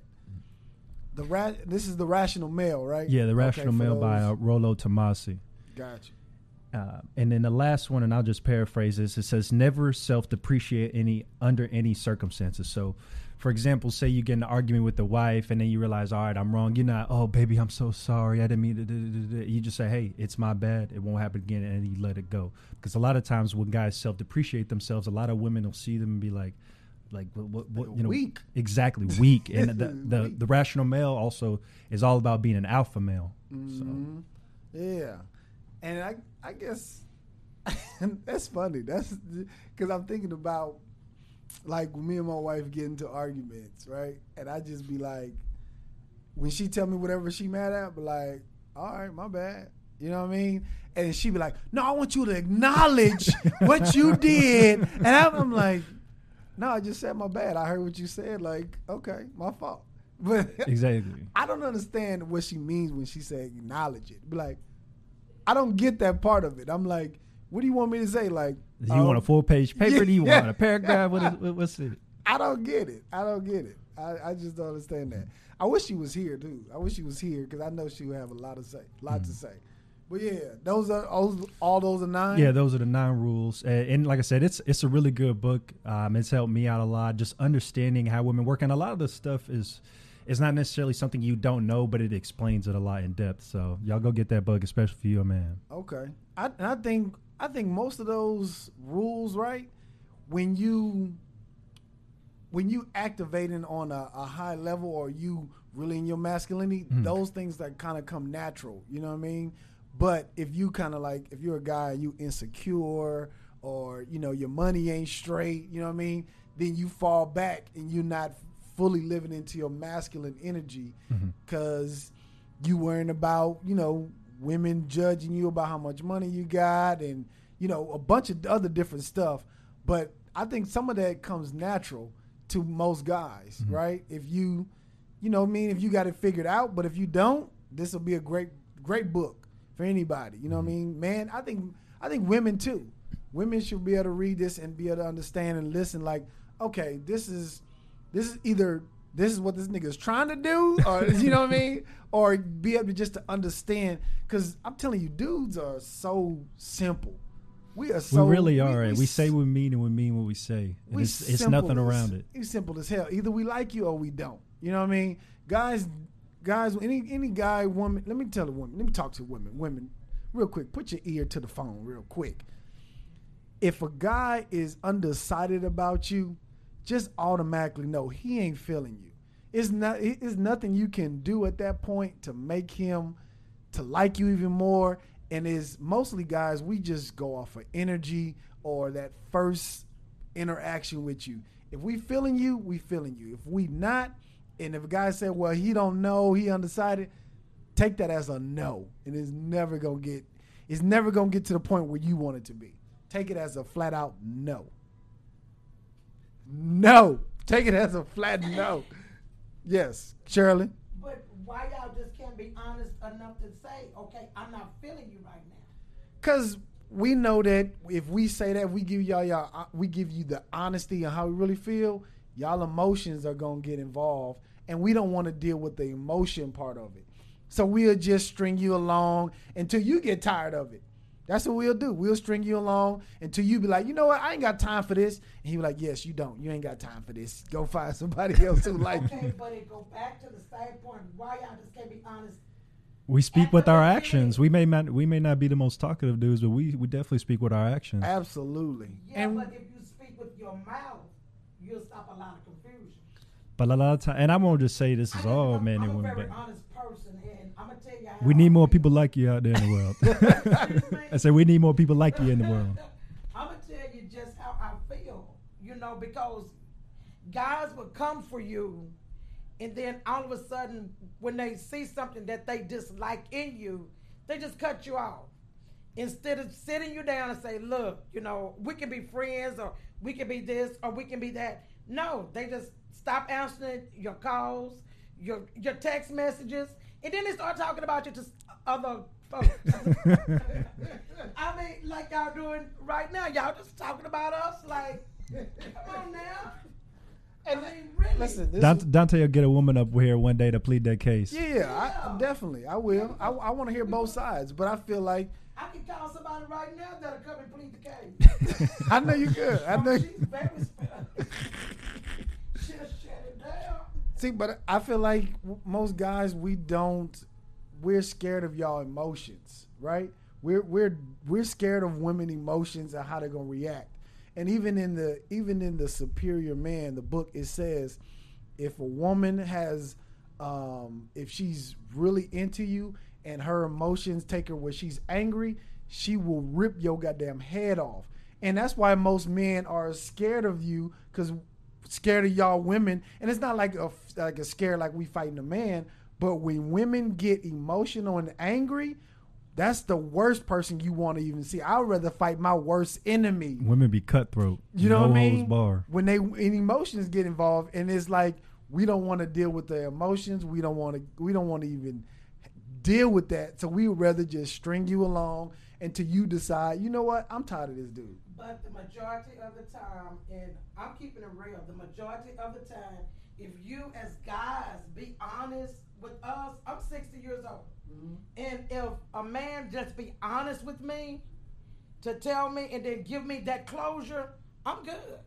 The ra- this is the rational male, right? Yeah, the Rational for Male by uh, Rollo Tomassi. Got you. Uh, and then the last one, and I'll just paraphrase this. It says, "Never self-depreciate any under any circumstances." So, for example, say you get in an argument with the wife, and then you realize, "All right, I'm wrong." You're not, "Oh, baby, I'm so sorry. I didn't mean to." do- do- do- do." You just say, "Hey, it's my bad. It won't happen again," and you let it go. Because a lot of times when guys self-depreciate themselves, a lot of women will see them and be like, "Like what? what, what you know, Weak. exactly weak." And the the, the rational male also is all about being an alpha male. So. Mhm. Yeah, and I I guess that's funny. That's because I'm thinking about like me and my wife get into arguments, right? And I just be like, when she tell me whatever she mad at, but like, all right, my bad. You know what I mean? And she be like, no, I want you to acknowledge what you did. And I'm, I'm like, no, I just said my bad. I heard what you said. Like, okay, my fault. But Exactly. I don't understand what she means when she say acknowledge it. Be like, I don't get that part of it. I'm like, what do you want me to say? Like, Do you want a um, full page paper? Do you yeah. want a paragraph? What is, what- what's it? I don't get it. I don't get it. I, I just don't understand that. I wish she was here too. I wish she was here because I know she would have a lot to say. lot to say. But yeah, those are all, all those are nine. Yeah, those are the nine rules. And, and like I said, it's it's a really good book. Um, it's helped me out a lot, just understanding how women work. And a lot of the stuff is it's not necessarily something you don't know, but it explains it a lot in depth. So y'all go get that book, especially for you, man. Okay, I, and I think I think most of those rules, right? When you when you activating on a, a high level, or you really in your masculinity, Mhm. those things that kind of come natural. You know what I mean? But if you kind of like, if you're a guy, you insecure, or you know your money ain't straight, you know what I mean? Then you fall back and you're not fully living into your masculine energy because you worrying about you know women judging you about how much money you got and you know a bunch of other different stuff. But i think some of that comes natural to most guys mm-hmm. right? If you you know what i mean? If you got it figured out but if you don't this will be a great great book for anybody you know what i mm-hmm. mean? Man i think i think women too. Women should be able to read this and be able to understand and listen like okay this is this is either this is what this nigga is trying to do, or you know what I mean, or be able to just to understand. Because I'm telling you, dudes are so simple. We are so we really are. We, we say s- we mean and we mean what we say. And we it's, it's nothing as- around it. It's simple as hell. Either we like you or we don't. You know what I mean? Guys, guys, any any guy, woman. Let me tell a woman. Let me talk to women. Women, real quick. Put your ear to the phone, real quick. If a guy is undecided about you, just automatically know he ain't feeling you. It's not. It's nothing you can do at that point to make him to like you even more. And is mostly guys, we just go off of energy or that first interaction with you. If we feeling you, we feeling you. If we not, and if a guy said, well, he don't know, he undecided, take that as a no. And it's never gonna get it's never gonna get to the point where you want it to be. Take it as a flat out no. No. Take it as a flat no. Yes. Shirley. But why y'all just can't be honest enough to say, okay, I'm not feeling you right now? Cause we know that if we say that, we give y'all y'all uh, we give you the honesty and how we really feel. Y'all emotions are gonna get involved, and we don't want to deal with the emotion part of it. So we'll just string you along until you get tired of it. That's what we'll do. We'll string you along until you be like, you know what, I ain't got time for this. And he be like, yes, you don't. You ain't got time for this. Go find somebody else who like okay, you. but it go back to the same point. Why y'all just can't be honest? We speak At with our beginning. actions. We may not we may not be the most talkative dudes, but we, we definitely speak with our actions. Absolutely. Yeah, and but if you speak with your mouth, you'll stop a lot of confusion. But a lot of time, and I won't just say this is all men and women, very but honest person, and I'm gonna tell you. How we need more people like you out there in the world. I said we need more people like you in the world. I'm gonna tell you just how I feel, you know, because guys will come for you, and then all of a sudden, when they see something that they dislike in you, they just cut you off. Instead of sitting you down and say, "Look, you know, we can be friends, or we can be this, or we can be that." No, they just stop answering your calls, your your text messages, and then they start talking about you to other folks. I mean, like y'all doing right now. Y'all just talking about us. Like, come on now. I mean, really. listen, this Dante, is- Dante will get a woman up here one day to plead that case. Yeah, yeah, I, definitely. I will. I, I want to hear both sides, but I feel like I can call somebody right now that'll come and plead the case. I know you could. I oh, know. She's very sp- She'll shut it down. See, but I feel like most guys we don't. We're scared of y'all emotions, right? We're we're we're scared of women emotions and how they're gonna react. And even in the even in the Superior Man, the book it says, if a woman has, um, if she's really into you and her emotions take her where she's angry, she will rip your goddamn head off. And that's why most men are scared of you because scared of y'all women. And it's not like a like a scare like we fighting a man, but when women get emotional and angry, that's the worst person you want to even see. I'd rather fight my worst enemy. Women be cutthroat. You know no what I mean? bar. When they when emotions get involved, and it's like we don't want to deal with the emotions. We don't want to. We don't want to even deal with that. So we would rather just string you along until you decide. You know what? I'm tired of this dude. But the majority of the time, and I'm keeping it real, the majority of the time, if you as guys be honest with us, I'm 60 years old. Mm-hmm. And if a man just be honest with me to tell me and then give me that closure, I'm good.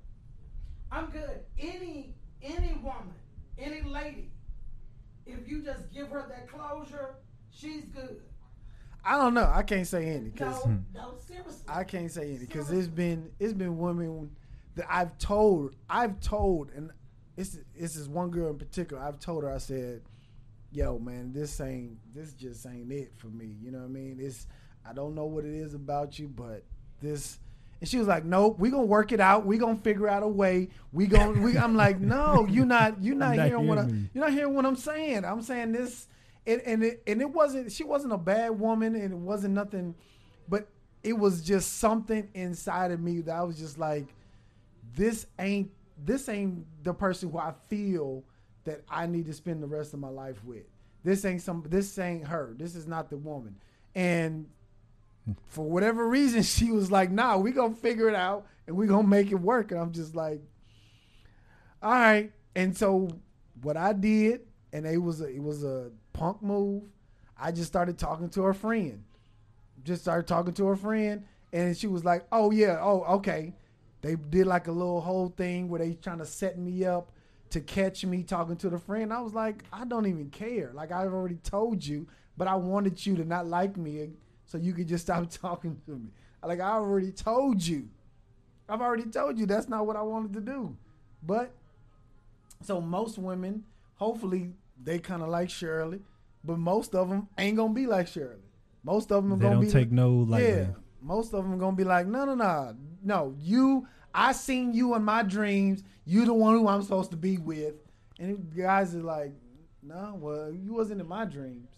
I'm good. Any any woman, any lady if you just give her that closure, she's good. I don't know. I can't say any because No, no, seriously. I can't say any because it's been it's been women that I've told I've told and it's it's this one girl in particular I've told her I said, "Yo, man, this ain't this just ain't it for me." You know what I mean? It's I don't know what it is about you, but this. And she was like, "Nope, we gonna work it out. We gonna figure out a way. We gonna." We, I'm like, "No, you're not. You're not, not hearing what I, you're not hearing what I'm saying. I'm saying this, and and it, and it wasn't. She wasn't a bad woman, and it wasn't nothing, but it was just something inside of me that I was just like, this ain't this ain't the person who I feel that I need to spend the rest of my life with. This ain't some. This ain't her. This is not the woman. And for whatever reason, she was like, "Nah, we gonna figure it out and we gonna make it work." And I'm just like, "All right." And so what I did, and it was a, it was a punk move. I just started talking to her friend. Just started talking to her friend, and she was like, "Oh yeah, oh okay." They did like a little whole thing where they trying to set me up to catch me talking to the friend. I was like, I don't even care. Like I've already told you, but I wanted you to not like me so you could just stop talking to me. Like I already told you. I've already told you that's not what I wanted to do. But so most women, hopefully, they kind of like Shirley, but most of them ain't gonna be like Shirley. Most of them are They gonna don't be take no lightly. yeah, most of them gonna be like, no, no, no, no. You, I seen you in my dreams. You the one who I'm supposed to be with, and guys are like, no, well, you wasn't in my dreams.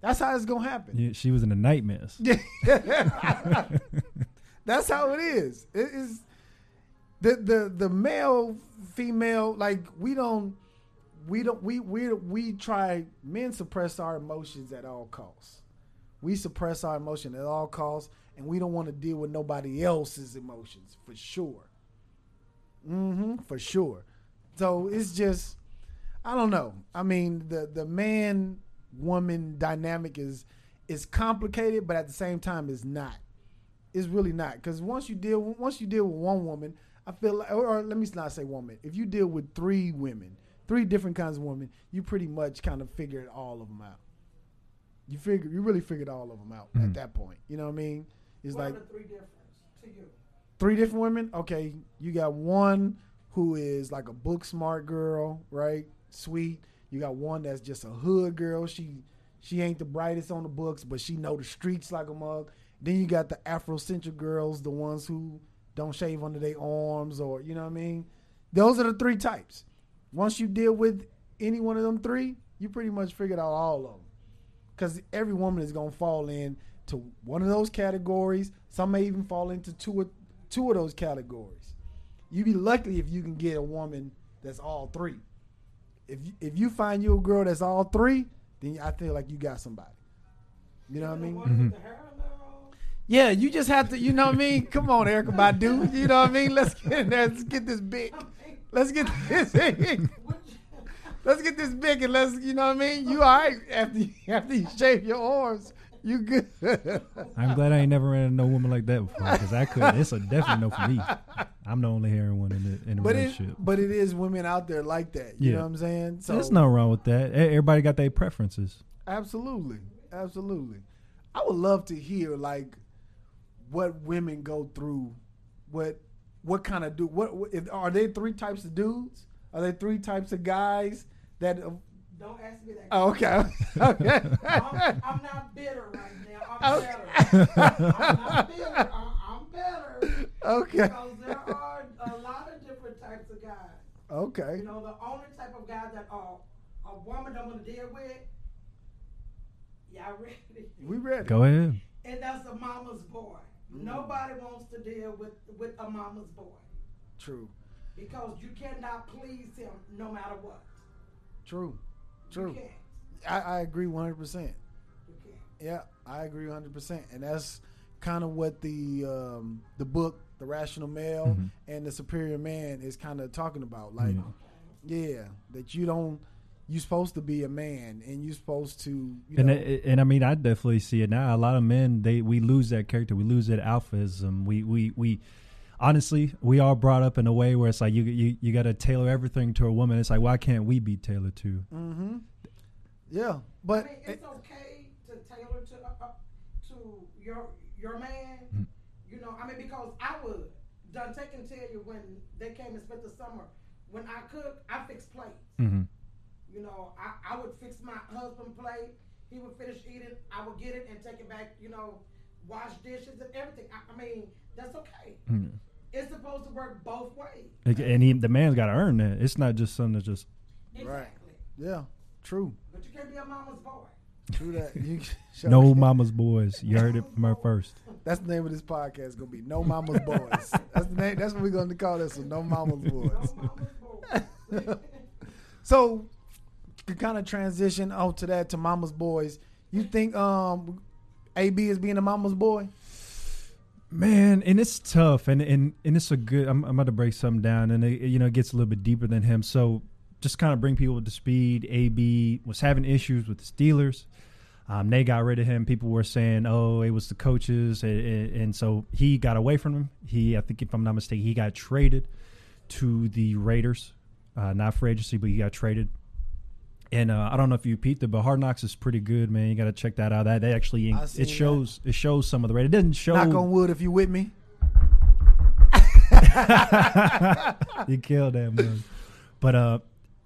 That's how it's gonna happen. Yeah, she was in the nightmares. That's how it is. It is the the the male female like we don't we don't we we we try men suppress our emotions at all costs. We suppress our emotion at all costs and we don't want to deal with nobody else's emotions for sure. Mhm, for sure. So it's just I don't know. I mean, the the man woman dynamic is is complicated, but at the same time, is not. It's really not because once you deal once you deal with one woman, I feel like, or, or let me not say woman. If you deal with three women, three different kinds of women, you pretty much kind of figured all of them out. You figure you really figured all of them out at Mhm. that point. You know what I mean? It's what like are the three different to you? three different women. Okay, you got one who is like a book smart girl, right? Sweet. You got one that's just a hood girl. She she ain't the brightest on the books, but she know the streets like a mug. Then you got the Afrocentric girls, the ones who don't shave under their arms, or you know what I mean. Those are the three types. Once you deal with any one of them three, you pretty much figured out all of them. Because every woman is gonna fall in to one of those categories. Some may even fall into two or two of those categories. You be lucky if you can get a woman that's all three. If you, if you find you a girl that's all three, then I feel like you got somebody. You know what I mean? one with the hair now? Yeah, you just have to. You know what I mean? Come on, Erykah Badu. You know what I mean? Let's get in there. Let's get this big. I mean, Let's get this. Big. Let's get this big and let's. You know what I mean? You all right after you, after you shave your arms? You good? I'm glad I ain't never ran into no woman like that before because I couldn't. It's a definite no for me. I'm the only hairy one in the in the but it relationship. but it is women out there like that. You Yeah. know what I'm saying? So There's no wrong with that. Everybody got their preferences. Absolutely, absolutely. I would love to hear like what women go through. What what kind of do what, what if, are they three types of dudes? Are there three types of guys that? uh, Don't ask me that. Oh, okay, okay. I'm, I'm not bitter right now. I'm Okay. better. I'm not bitter. I'm, I'm better. okay, Because there are a lot of different types of guys. okay. You know, the only type of guy that uh, a woman don't want to deal with, y'all ready? We ready? Go ahead. And that's a mama's boy. Nobody wants to deal with, with a mama's boy. True, Because you cannot please him no matter what. true, You true. can't. I, I agree one hundred percent. You can't. Yeah, I agree 100, percent and that's kind of what the um, the book, The Rational Male Mhm. and the Superior Man, is kind of talking about. Like, Yeah. yeah, that you don't, you're supposed to be a man, and you're supposed to, you And know, it, and I mean, I definitely see it now. A lot of men, they we lose that character. We lose that alphaism. We we we. Honestly, we all brought up in a way where it's like you you, you got to tailor everything to a woman. It's like why can't we be tailored to? mm-hmm. Yeah, but I mean, it's okay to tailor to uh, uh, to your your man. Mm. You know, I mean, because I would. Dante can tell you when they came and spent the summer. When I cook, I fix plates. hmm You know, I, I would fix my husband plate. He would finish eating. I would get it and take it back. You know, wash dishes and everything. I, I mean, that's okay. Mm. It's supposed to work both ways. And he, the man's got to earn that. It's not just something that's just. Exactly. yeah, true, But you can't be a mama's boy. true that. You, No me. mama's boys. You heard it from her first. That's the name of this podcast. Gonna be No Mama's Boys. That's the name. That's what we're gonna call this. one, No Mama's No Boys. mama's boy. So, to kind of transition out to that to Mama's Boys. You think um, AB is being a Mama's boy? Man, and it's tough, and and and it's a good. I'm, I'm about to break something down, and it, you know it gets a little bit deeper than him. So just kind of bring people to speed. AB was having issues with the Steelers. Um, they got rid of him. People were saying, "Oh, it was the coaches," and, and, and so he got away from him. He, I think, if I'm not mistaken, he got traded to the Raiders, uh, not for agency, but he got traded. And uh, I don't know if you peeped it, but Hard Knocks is pretty good, man. You got to check that out. That they actually it shows it shows some of the Raiders. It doesn't show Knock on wood if you with me. you killed that man. But uh,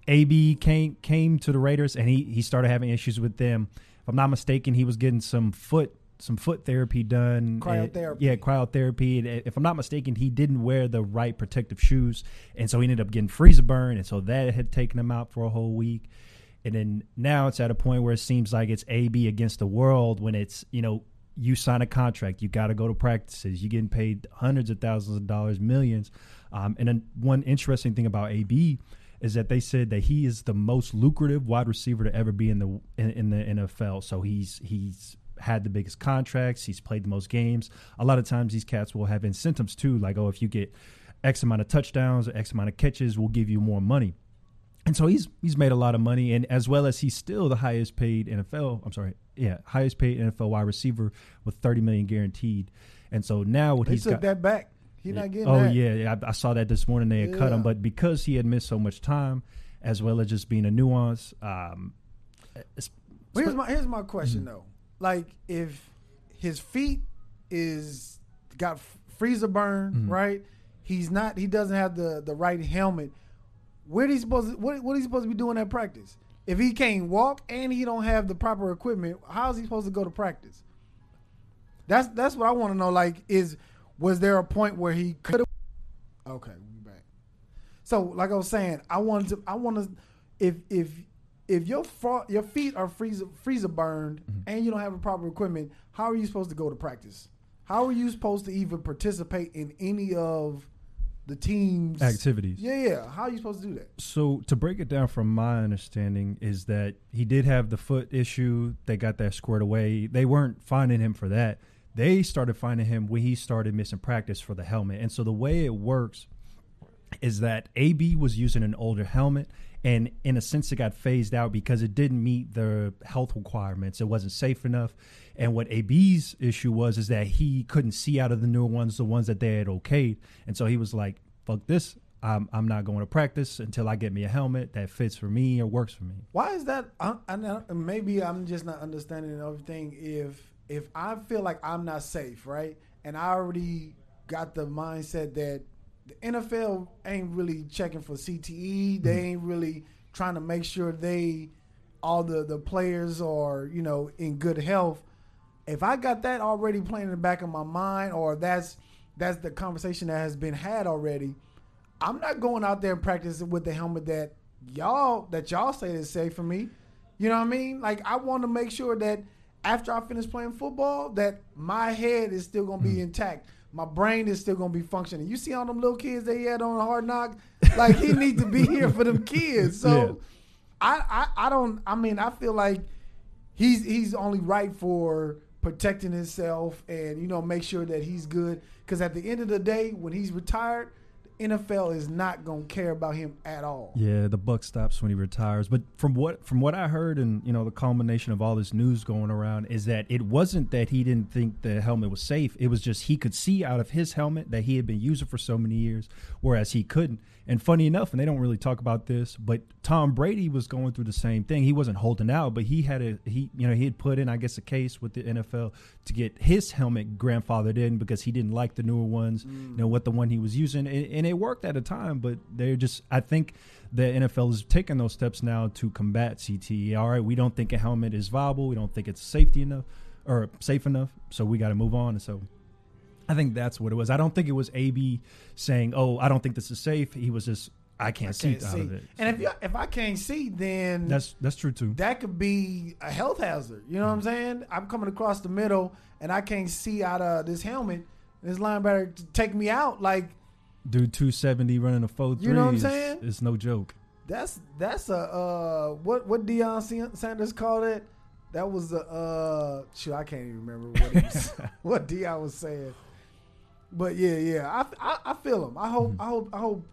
AB came came to the Raiders and he he started having issues with them. If I'm not mistaken, he was getting some foot some foot therapy done. Cryotherapy. Uh, yeah, cryotherapy. And if I'm not mistaken, he didn't wear the right protective shoes, and so he ended up getting freezer burn, and so that had taken him out for a whole week. And then now it's at a point where it seems like it's AB against the world when it's you know you sign a contract, you got to go to practices, you're getting paid hundreds of thousands of dollars, millions. Um, and then one interesting thing about AB is that they said that he is the most lucrative wide receiver to ever be in the in, in the NFL. So he's he's had the biggest contracts, he's played the most games. A lot of times these cats will have incentives too, like oh if you get X amount of touchdowns or X amount of catches, we'll give you more money. And so he's he's made a lot of money, and as well as he's still the highest paid NFL. I'm sorry, yeah, highest paid NFL wide receiver with 30 million guaranteed. And so now what he's took got, that back. He not getting oh that. yeah, yeah, I, I saw that this morning. They had cut him, but because he had missed so much time, as well as just being a nuance, um, Well, here's my here's my question Mm-hmm. though. Like if his feet is got freezer burn, Mhm. right? He's not. He doesn't have the the right helmet. Where he supposed to, what what he supposed to be doing at practice? If he can't walk and he don't have the proper equipment, how is he supposed to go to practice? That's that's what I want to know. Like, is was there a point where he could have? Okay, we back. So, like I was saying, I wanted to. I want to. If if if your fro- your feet are freezer freezer burned mm-hmm. and you don't have the proper equipment, how are you supposed to go to practice? How are you supposed to even participate in any of the team's activities. Yeah, yeah. How are you supposed to do that? So to break it down from my understanding is that he did have the foot issue. They got that squared away. They weren't finding him for that. They started finding him when he started missing practice for the helmet. And so the way it works is that AB was using an older helmet and in a sense it got phased out because it didn't meet the health requirements. It wasn't safe enough. And what AB's issue was is that he couldn't see out of the newer ones, the ones that they had okayed. And so he was like, fuck this. I'm, I'm not going to practice until I get me a helmet that fits for me or works for me. Why is that? I, I, maybe I'm just not understanding everything. If if I feel like I'm not safe, right, and I already got the mindset that the NFL ain't really checking for CTE, they mm-hmm. ain't really trying to make sure they all the the players are you know in good health. If I got that already playing in the back of my mind, or that's that's the conversation that has been had already, I'm not going out there and practicing with the helmet that y'all that y'all say is safe for me. You know what I mean? Like I want to make sure that after I finish playing football, that my head is still gonna be mm-hmm. intact. My brain is still gonna be functioning. You see all them little kids they had on a hard knock? Like he need to be here for them kids. So Yeah. I, I I don't I mean I feel like he's he's only right for protecting himself and you know make sure that he's good because at the end of the day when he's retired NFL is not to care about him at all. Yeah, the buck stops when he retires. But from what from what I heard, and you know, the culmination of all this news going around is that it wasn't that he didn't think the helmet was safe. It was just he could see out of his helmet that he had been using for so many years, whereas he couldn't. And funny enough, and they don't really talk about this, but Tom Brady was going through the same thing. He wasn't holding out, but he had a he you know he had put in I guess a case with the NFL to get his helmet grandfathered in because he didn't like the newer ones, mm. you know what the one he was using, and, and it worked at a time. But they're just I think the NFL is taking those steps now to combat CTE. All right, we don't think a helmet is viable. We don't think it's safety enough or safe enough, so we got to move on. And so I think that's what it was. I don't think it was AB saying, "Oh, I don't think this is safe." He was just, "I can't, I see can't out of it." And if you, if I can't see, then that's that's true too. That could be a health hazard. You know mm-hmm. what I'm saying? I'm coming across the middle and I can't see out of this helmet. This linebacker take me out like. Dude, two seventy running a four three. You know what I'm saying? It's no joke. That's that's a uh, what what Deion Sanders called it. That was a uh, shoot. I can't even remember what he was, what Deion was saying. But yeah, yeah, I, I, I feel him. I hope, mm-hmm. I hope, I hope.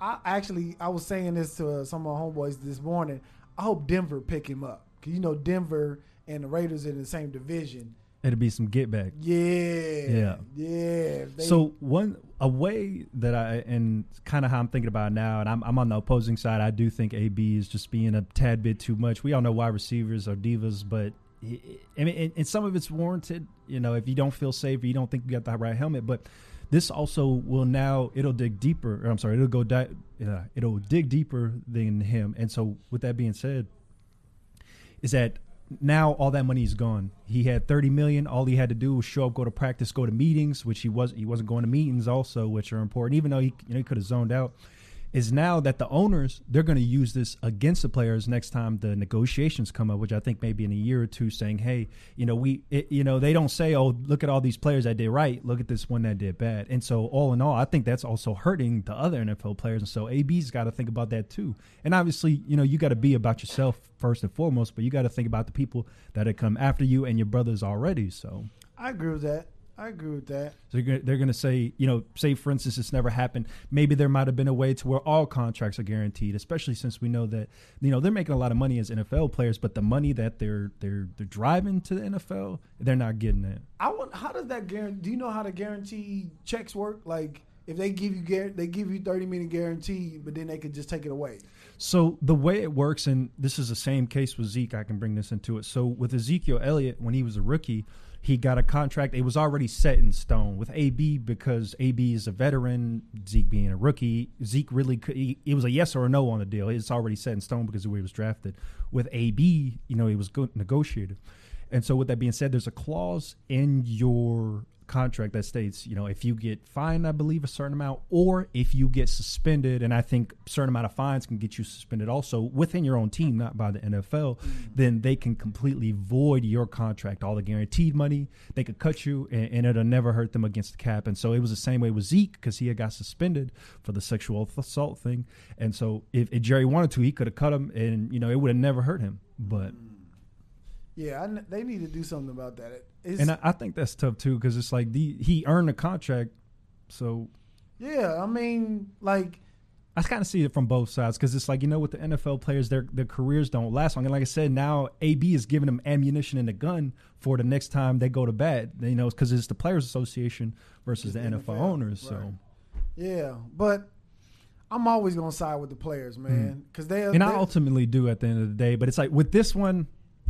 I actually, I was saying this to uh, some of my homeboys this morning. I hope Denver pick him up because you know Denver and the Raiders are in the same division. It'll be some get back. Yeah, yeah, yeah. They, so one a way that I and kind of how I'm thinking about now, and I'm I'm on the opposing side. I do think AB is just being a tad bit too much. We all know wide receivers are divas, but I mean, and, some of it's warranted. You know, if you don't feel safe, or you don't think you got the right helmet, but this also will now it'll dig deeper. I'm sorry, it'll go di- uh, it'll dig deeper than him. And so, with that being said, is that now all that money is gone. He had 30 million. All he had to do was show up, go to practice, go to meetings, which he was he wasn't going to meetings also, which are important. Even though he you know he could have zoned out is now that the owners they're going to use this against the players next time the negotiations come up which i think maybe in a year or two saying hey you know we it, you know they don't say oh look at all these players that did right. Look at this one that did bad. And so all in all i think that's also hurting the other nfl players. And so ab's got to think about that too. And obviously you know you got to be about yourself first and foremost but you got to think about the people that have come after you and your brothers already so. I agree with that I agree with that. So they're going to say, you know, say for instance, it's never happened. Maybe there might have been a way to where all contracts are guaranteed, especially since we know that you know they're making a lot of money as NFL players, but the money that they're they're they're driving to the NFL, they're not getting it. I want. How does that guarantee? Do you know how the guarantee checks work? Like if they give you they give you thirty million guarantee, but then they could just take it away. So the way it works, and this is the same case with Zeke. I can bring this into it. So with Ezekiel Elliott, when he was a rookie he got a contract. It was already set in stone with AB because AB is a veteran, Zeke being a rookie. Zeke really could. He, it was a yes or a no on the deal. It's already set in stone because of where he was drafted. With AB, you know, it was good negotiated. And so, with that being said, there's a clause in your contract that states, you know, if you get fined, I believe a certain amount, or if you get suspended, and I think a certain amount of fines can get you suspended also within your own team, not by the NFL, mm-hmm. then they can completely void your contract, all the guaranteed money. They could cut you, and, and it'll never hurt them against the cap. And so it was the same way with Zeke because he had got suspended for the sexual assault thing. And so if, if Jerry wanted to, he could have cut him, and you know, it would have never hurt him. But yeah, I, they need to do something about that. It's, and I, I, think that's tough too because it's like the he earned a contract, so yeah. I mean, like I kind of see it from both sides because it's like you know with the NFL players, their their careers don't last long, and like I said, now AB is giving them ammunition and a gun for the next time they go to bat. You know, because it's the Players Association versus the, the NFL, NFL, owners. Right. So yeah, but I'm always gonna side with the players, man, because mm. they and I ultimately do at the end of the day. But it's like with this one,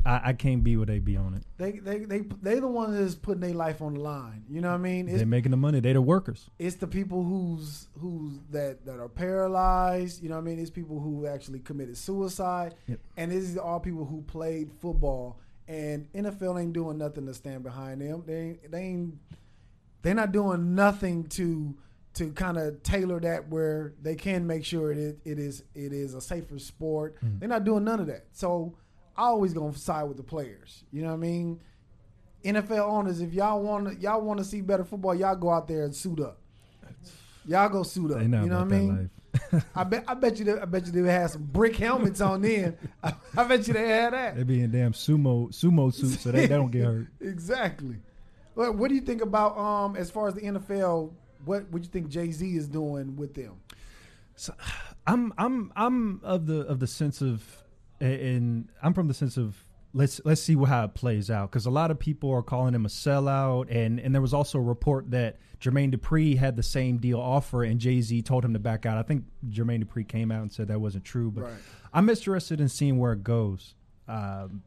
I, I, can't be what they be on it. They they they they the ones that's putting their life on the line. You know what I mean? It's, They're making the money. They're the workers. It's the people who's who's that that are paralyzed. You know what I mean? It's people who actually committed suicide, yep. and these are all people who played football. And NFL ain't doing nothing to stand behind them. They ain't, they ain't they're not doing nothing to to kind of tailor that where they can make sure it it is it is a safer sport. Mm. They're not doing none of that. So I always gonna side with the players. You know what I mean? NFL owners, if y'all want to, y'all want to see better football, y'all go out there and suit up. Y'all go suit up. You know what I mean? I bet I bet you they, I bet you they had some brick helmets on then. I, I, bet you they had that. They be in damn sumo sumo suits so they, they don't get hurt. exactly. What what do you think about um as far as the NFL? What would you think Jay Z is doing with them? So, I'm I'm I'm of the of the sense of and I'm from the sense of let's let's see how it plays out because a lot of people are calling him a sellout, and and there was also a report that Jermaine Dupri had the same deal offer, and Jay Z told him to back out. I think Jermaine Dupri came out and said that wasn't true, but Right. I'm interested in seeing where it goes. Um,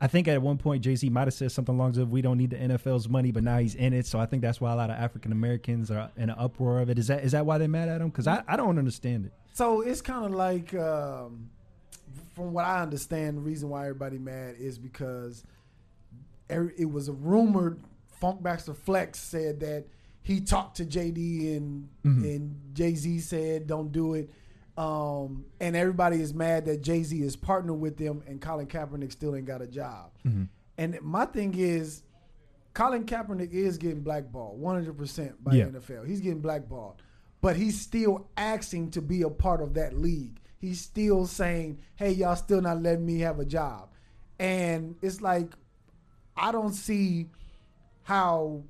I think at one point Jay Z might have said something along the "We don't need the NFL's money," but now he's in it, so I think that's why a lot of African Americans are in an uproar of it. Is that is that why they're mad at him? Because I, I don't understand it. So it's kind of like, um, from what I understand, the reason why everybody mad is because it was a rumored. Funkmaster Flex said that he talked to JD and and Jay Z said don't do it, um, and everybody is mad that Jay Z is partnered with them and Colin Kaepernick still ain't got a job. And my thing is, Colin Kaepernick is getting blackballed 100% by Yeah. the NFL. He's getting blackballed. But he's still asking to be a part of that league. He's still saying, hey, y'all still not letting me have a job. And it's like, I don't see how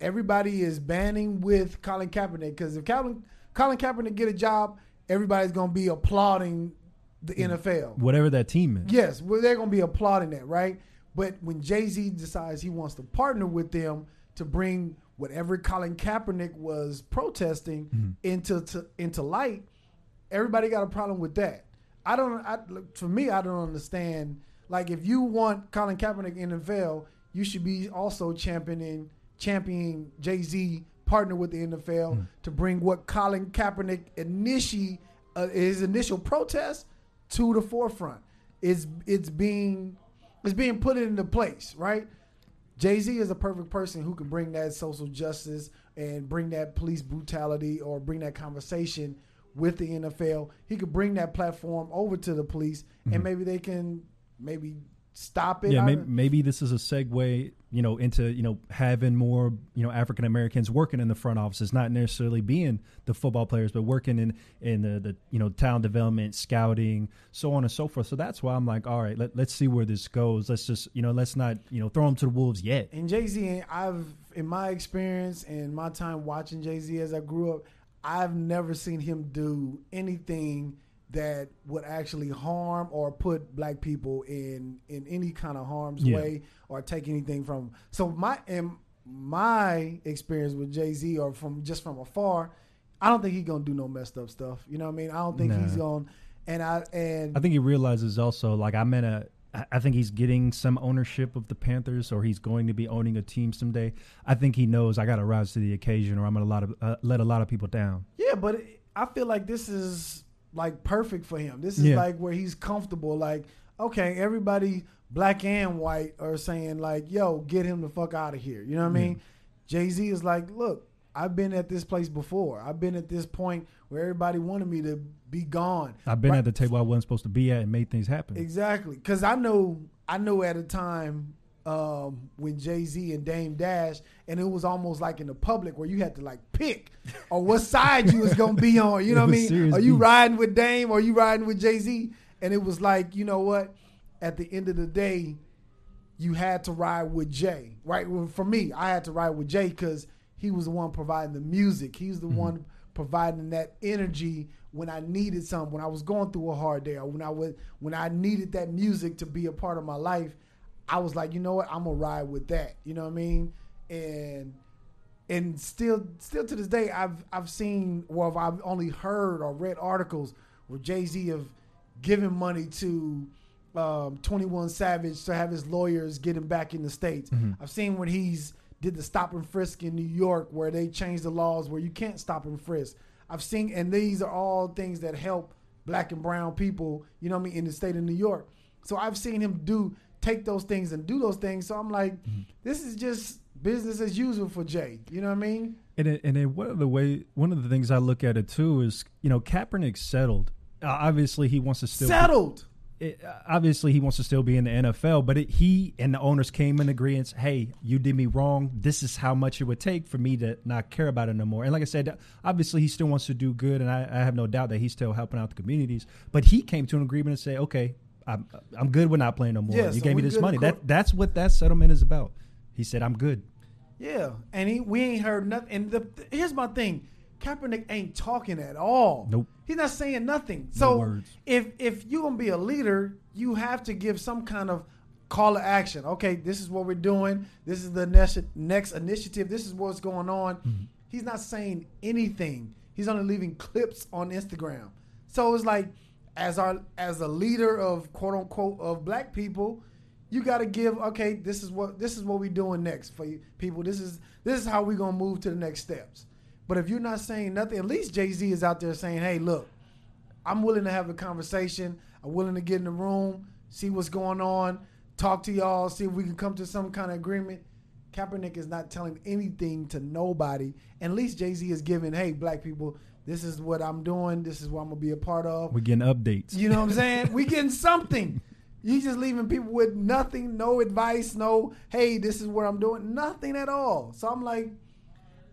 everybody is banning with Colin Kaepernick. Because if Colin, Colin Kaepernick get a job, everybody's going to be applauding the mm. NFL. Whatever that team is. Yes, well, they're going to be applauding that, right? But when Jay Z decides he wants to partner with them to bring whatever Colin Kaepernick was protesting mm-hmm. into to, into light, everybody got a problem with that. I don't. I, for me, I don't understand. Like, if you want Colin Kaepernick in the NFL, you should be also championing championing Jay Z partner with the NFL to bring what Colin Kaepernick initially uh, his initial protest to the forefront. It's it's being it's being put into place, right? Jay Z is a perfect person who can bring that social justice and bring that police brutality or bring that conversation with the NFL. He could bring that platform over to the police, and mm-hmm. maybe they can maybe stop it. Yeah, maybe, maybe this is a segue, you know, into you know having more you know African Americans working in the front offices, not necessarily being the football players, but working in in the, the you know talent development, scouting, so on and so forth. So that's why I'm like, all right, let, let's see where this goes. Let's just you know let's not you know throw them to the wolves yet. And Jay Z, I've in my experience and my time watching Jay Z as I grew up, I've never seen him do anything that would actually harm or put black people in in any kind of harm's Yeah. way or take anything from. 'em. So my in my experience with Jay Z or from just from afar, I don't think he's gonna do no messed up stuff. You know what I mean? I don't think Nah. he's gonna. And I and I think he realizes also, like I'm in a. I- think he's getting some ownership of the Panthers, or he's going to be owning a team someday. I think he knows I got to rise to the occasion, or I'm gonna lot of, uh, let a lot of people down. Yeah, but it, I feel like this is like perfect for him. This is Yeah. like where he's comfortable. Like, okay, everybody, black and white, are saying like, "Yo, get him the fuck out of here." You know what I mean? Jay Z is like, "Look, I've been at this place before. I've been at this point where everybody wanted me to be gone. I've been Right. at the table I wasn't supposed to be at and made things happen. Exactly, because I know I know at a time um, when Jay Z and Dame Dash, and it was almost like in the public where you had to like pick on what side you was gonna be on. You know what I mean? Are you beef. riding with Dame or you riding with Jay Z? And it was like, you know what? At the end of the day, you had to ride with Jay, right? Well, for me, I had to ride with Jay because he was the one providing the music. He's the one providing that energy when I needed something, when I was going through a hard day, or when I was when I needed that music to be a part of my life. I was like, you know what? I'm gonna ride with that. You know what I mean? And and still still to this day I've I've seen or I've only heard or read articles where Jay Z have given money to um, 21 Savage to have his lawyers get him back in the states. I've seen when he's did the stop and frisk in New York where they changed the laws where you can't stop and frisk. I've seen and these are all things that help black and brown people, you know what I mean, in the state of New York. So I've seen him do take those things and do those things. So I'm like, this is just business as usual for Jay. You know what I mean? And it, and it, one of the way one of the things I look at it too is you know Kaepernick settled. Uh, obviously, he wants to still Settled. It, obviously he wants to still be in the NFL, but it, he and the owners came in agreement. Hey, you did me wrong. This is how much it would take for me to not care about it no more. And like I said, obviously he still wants to do good, and I, I have no doubt that he's still helping out the communities. But he came to an agreement and say, okay, I'm I'm good. We're not playing no more. Yeah, you so gave me this money. That that's what that settlement is about. He said, I'm good. Yeah, and he, we ain't heard nothing. And the, here's my thing: Kaepernick ain't talking at all. Nope. He's not saying nothing. So words. if if you're gonna be a leader, you have to give some kind of call to action. Okay, this is what we're doing. This is the next next initiative. This is what's going on. Mm-hmm. He's not saying anything. He's only leaving clips on Instagram. So it's like, as our as a leader of quote unquote of black people, you got to give. Okay, this is what this is what we're doing next for you people. This is this is how we're gonna move to the next steps. But if you're not saying nothing, at least Jay Z is out there saying, "Hey, look, I'm willing to have a conversation. I'm willing to get in the room, see what's going on, talk to y'all, see if we can come to some kind of agreement. Kaepernick is not telling anything to nobody. And at least Jay Z is giving, hey, black people, this is what I'm doing. This is what I'm gonna be a part of. We're getting updates. You know what I'm saying? we getting something. You just leaving people with nothing, no advice, no, hey, this is what I'm doing, nothing at all. So I'm like,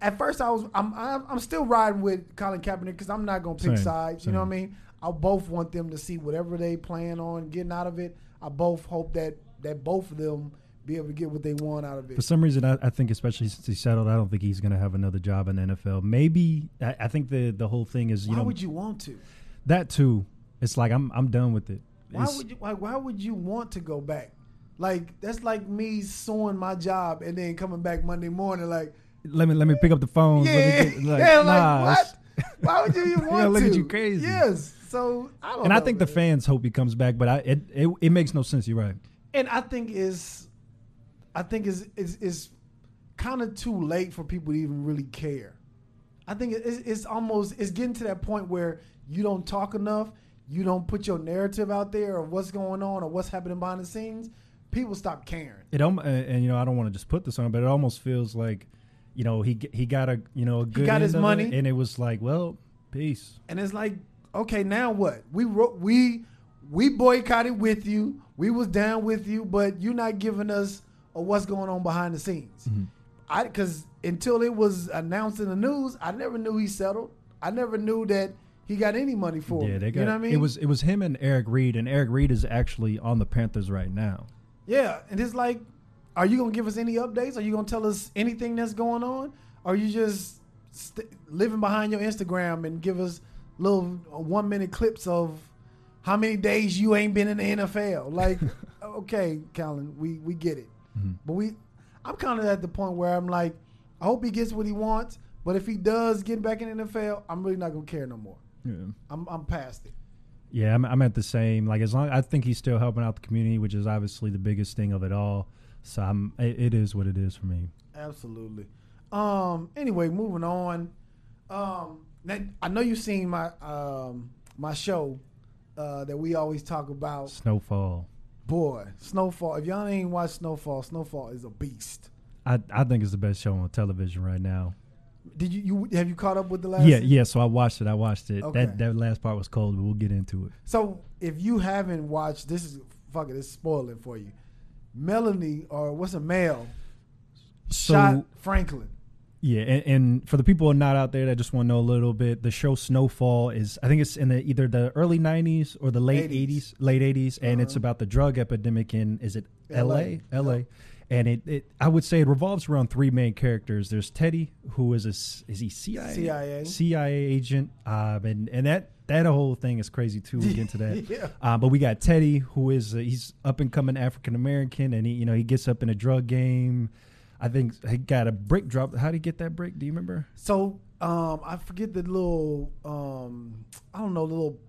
at first I was, I'm, I'm, I'm still riding with Colin Kaepernick because I'm not gonna pick Same, sides. You know what I mean? I both want them to see whatever they plan on getting out of it. I both hope that that both of them be able to get what they want out of it. For some reason, I, I think, especially since he settled, I don't think he's going to have another job in the NFL. Maybe I, I think the the whole thing is you Why know would you want to? that too. It's like I'm I'm done with it. Why It's- would you? Why, why would you want to go back? Like that's like me suing my job and then coming back Monday morning like, let me let me pick up the phone. yeah, get- like, yeah, like nah, what? Why would you even Yeah, want look to? at you crazy. Yes. So I don't. And I know, think the fans hope he comes back, but I it it, it makes no sense. You're right. and I think is, I think is is is kind of too late for people to even really care. I think it's, it's almost it's getting to that point where you don't talk enough, you don't put your narrative out there of what's going on or what's happening behind the scenes. People stop caring. It um, and, and, you know I don't want to just put this on, but it almost feels like, you know, he he got a you know a good got his of it, money. and it was like, well, peace. And it's like, okay, now what? We wrote, we we boycotted with you. We was down with you, but you're not giving us a what's going on behind the scenes. Mm-hmm. I because until it was announced in the news, I never knew he settled. I never knew that he got any money for Yeah, it. they got. you know what I mean? It was it was him and Eric Reid, and Eric Reid is actually on the Panthers right now. yeah, and it's like, are you gonna give us any updates? Are you gonna tell us anything that's going on? Or are you just st- living behind your Instagram and give us little one minute clips of how many days you ain't been in the NFL? Like, okay, Colin, we we get it, Mm-hmm. but we, I'm kind of at the point where I'm like, I hope he gets what he wants, but if he does get back in the NFL, I'm really not gonna care no more. Yeah. I'm I'm past it. Yeah, I'm, I'm at the same. Like as long I think he's still helping out the community, which is obviously the biggest thing of it all. So I'm. It, it is what it is for me. Absolutely. Um. Anyway, moving on. Um. Now, I know you've seen my um my show uh, that we always talk about. Snowfall. Boy, Snowfall. If y'all ain't watched Snowfall, Snowfall is a beast. I I think it's the best show on television right now. Did you you have you caught up with the last? Yeah, season? yeah. So I watched it. I watched it. Okay. That that last part was cold, but we'll get into it. So if you haven't watched, this is fuck it. It's spoiling for you. Melanie or what's a male So shot Franklin. yeah, and, and for the people not out there that just want to know a little bit, the show Snowfall is I think it's in the either the early '90s or the late 80s. '80s, late '80s, and it's Uh-huh. about the drug epidemic in is it LA. L.A. L.A. Yep. And it, it, I would say it revolves around three main characters. There's Teddy, who is a is he CIA CIA. CIA agent, um, and and that that whole thing is crazy too. We get into that. Yeah. Uh, but we got Teddy, who is uh, he's up and coming African American, and he you know he gets up in a drug game. I think he got a brick drop. How did he get that brick? Do you remember? So um, I forget the little um, I don't know little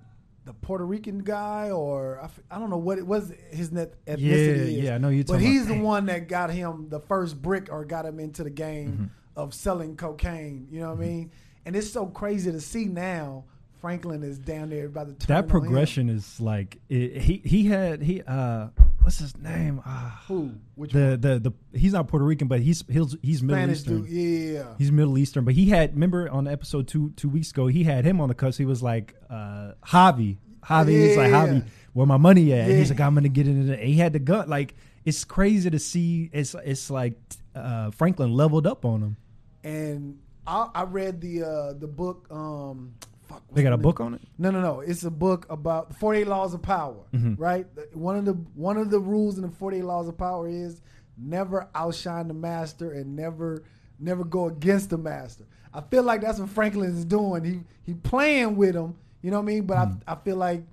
the Puerto Rican guy or I, f- I don't know what it was his net ethnicity Yeah, is. yeah, I know you're But he's about- the one that got him the first brick or got him into the game Mm-hmm. of selling cocaine. You know what I mean? And it's so crazy to see now. Franklin is down there by the. That on progression is like it, he he had he uh what's his name? Him. Who? Which the one? the the he's not Puerto Rican, but he's he's he's Middle Spanish Eastern. dude. Yeah. He's Middle Eastern, but he had remember on episode two two weeks ago he had him on the cuss. He was like uh Javi, Javi. He's like Yeah. Javi, where my money at? And he's like I'm gonna get into it. And he had the gun. Like it's crazy to see. It's it's like uh Franklin leveled up on him. and I, I read the uh, the book. Um, fuck, They got a book on it. No, no, no. It's a book about the 48 laws of power, Mhm. right? One of the one of the rules in the 48 laws of power is never outshine the master and never never go against the master. I feel like that's what Franklin is doing. He he playing with him, you know what I mean? But I I feel like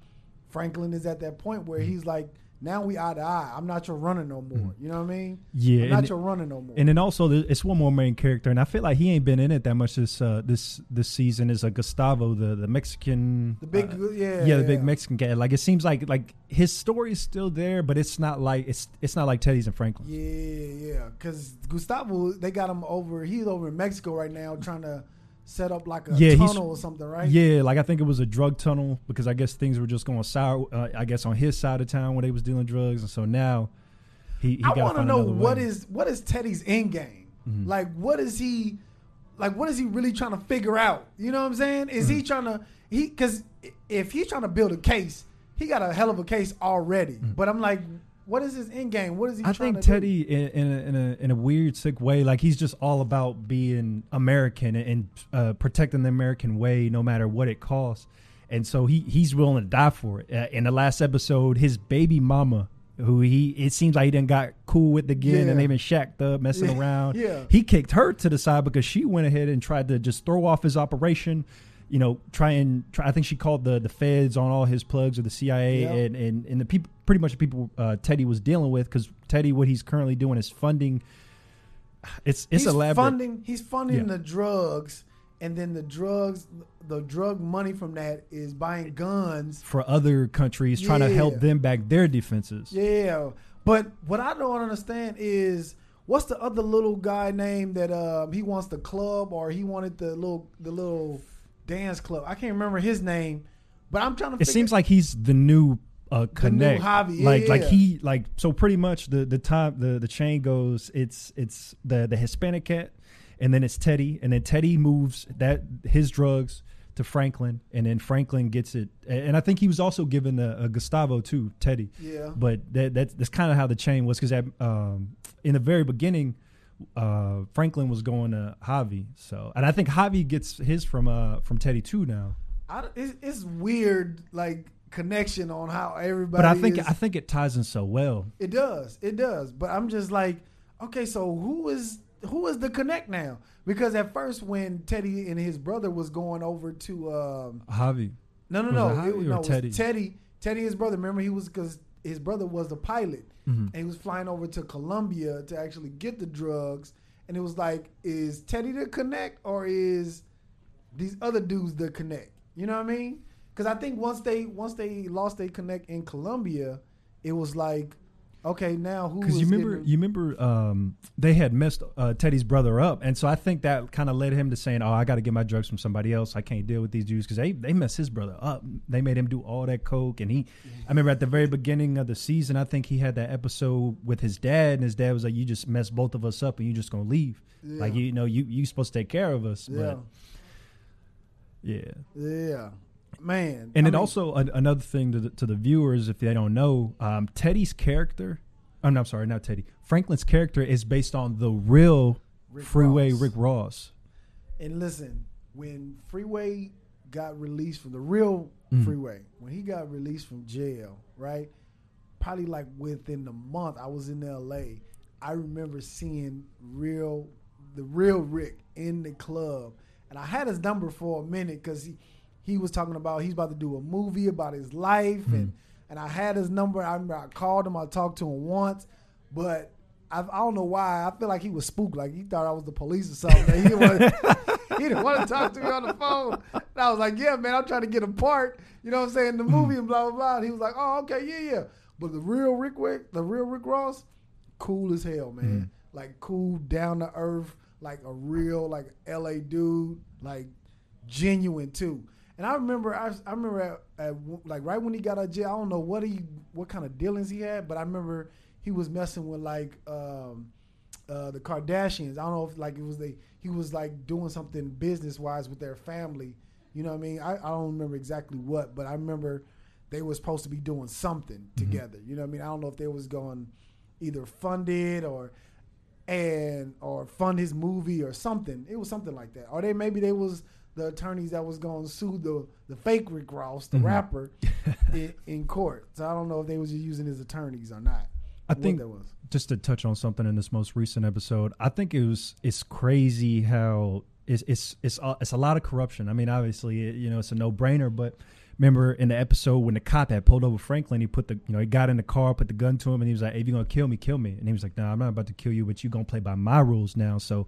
Franklin is at that point where he's like now we eye to eye. I'm not your runner no more. You know what I mean? Yeah, I'm not your runner no more. And then also, it's one more main character, and I feel like he ain't been in it that much this uh, this this season. Is a Gustavo, the the Mexican, the big, uh, yeah, yeah, the big Mexican guy. Like it seems like like his story is still there, but it's not like it's it's not like Teddy's and Franklin. Yeah, yeah. Because Gustavo, they got him over. He's over in Mexico right now, trying to set up like a Yeah, tunnel or something, right? Yeah, like I think it was a drug tunnel because I guess things were just going sour. Uh, I guess on his side of town when they was dealing drugs, and so now he, he I want to know what is what is Teddy's end game? Mm-hmm. Like, what is he? Like, what is he really trying to figure out? You know what I'm saying? Is Mm-hmm. he trying to he? Because if he's trying to build a case, he got a hell of a case already. But I'm like, what is his end game? What is he? I trying think to Teddy, in, in, a, in a in a weird, sick way, like he's just all about being American and, and uh, protecting the American way, no matter what it costs. And so he he's willing to die for it. Uh, in the last episode, his baby mama, who he it seems like he didn't got cool with again, Yeah. and they've been shacked up, messing Yeah, around. yeah. he kicked her to the side because she went ahead and tried to just throw off his operation. You know, try and try. I think she called the the feds on all his plugs or the CIA Yep. and and and the people pretty much the people uh, Teddy was dealing with because Teddy what he's currently doing is funding. It's it's he's elaborate. funding. He's funding Yeah. the drugs, and then the drugs, the drug money from that is buying guns. for other countries trying to help them back their defenses. Yeah, but what I don't understand is what's the other little guy name that um, he wants the club or he wanted the little the little dance club. I can't remember his name, but I'm trying to. It seems like he's the new uh, connect. Javi, like like he like so pretty much the the time the the chain goes. It's it's the the Hispanic cat, and then it's Teddy, and then Teddy moves that his drugs to Franklin, and then Franklin gets it. And and I think he was also given a, a Gustavo too, Teddy. Yeah. But that, that that's kind of how the chain was because um, in the very beginning, uh, Franklin was going to Javi. So and I think Javi gets his from uh from Teddy too now. I, it's, it's weird, like connection on how everybody. But I think is- I think it ties in so well. It does. It does. But I'm just like, okay, so who is who is the connect now? Because at first when Teddy and his brother was going over to um Javi. no no no it it, Javi was- or no, it was Teddy? Teddy Teddy his brother remember he was because his brother was the pilot. Mm-hmm. and he was flying over to Colombia to actually get the drugs. And it was like is Teddy the connect or is these other dudes the connect? You know what I mean? Because I think once they once they lost their connect in Colombia it was like okay now who Because you remember, getting- you remember, um, they had messed uh, Teddy's brother up, and so I think that kind of led him to saying, "Oh, I got to get my drugs from somebody else. I can't deal with these dudes because they they messed his brother up. They made him do all that coke, and he. I remember at the very beginning of the season, I think he had that episode with his dad, and his dad was like, "You just messed both of us up, and you're just gonna leave. Yeah. Like you know, you you supposed to take care of us, yeah but yeah." yeah man And I it mean, also an, another thing to the, to the viewers, if they don't know, um, Teddy's character. Oh, no, I'm sorry, not Teddy. Franklin's character is based on the real Rick Freeway Ross. Rick Ross. And listen, when Freeway got released from the real Mm. Freeway, when he got released from jail, right? Probably like within the month, I was in L.A. I remember seeing real, the real Rick in the club, and I had his number for a minute because he he was talking about he's about to do a movie about his life, and mm-hmm. and I had his number. I remember I called him, I talked to him once, but. I, I don't know why. I feel like he was spooked. Like he thought I was the police or something. He didn't want he didn't want to talk to me on the phone. And I was like, yeah, man, I'm trying to get a part. You know what I'm saying? The movie and blah, blah, blah. And he was like, oh, okay, yeah, yeah. But the real Rick Wick, the real Rick Ross, cool as hell, man. Mm-hmm. Like cool, down to earth, like a real, like LA dude, like genuine too. And I remember, I, I remember at, at, like right when he got out of jail, I don't know what he, what kind of dealings he had, but I remember he was messing with like um, uh, the Kardashians. I don't know if like it was they he was like doing something business wise with their family. You know what I mean? I, I don't remember exactly what, but I remember they were supposed to be doing something together. You know what I mean? I don't know if they was going either fund it or and or fund his movie or something. It was something like that. Or they maybe they was the attorneys that was going to sue the the fake Rick Ross, the mm-hmm. rapper, in, in court. So I don't know if they was just using his attorneys or not. I think that was. just to touch on something in this most recent episode, I think it was it's crazy how it's it's it's a, it's a lot of corruption. I mean, obviously, it, you know, it's a no brainer, but remember in the episode when the cop had pulled over Franklin, he put the you know he got in the car, put the gun to him, and he was like, "If you're gonna kill me, kill me." And he was like, "No, I'm not about to kill you, but you're gonna play by my rules now." So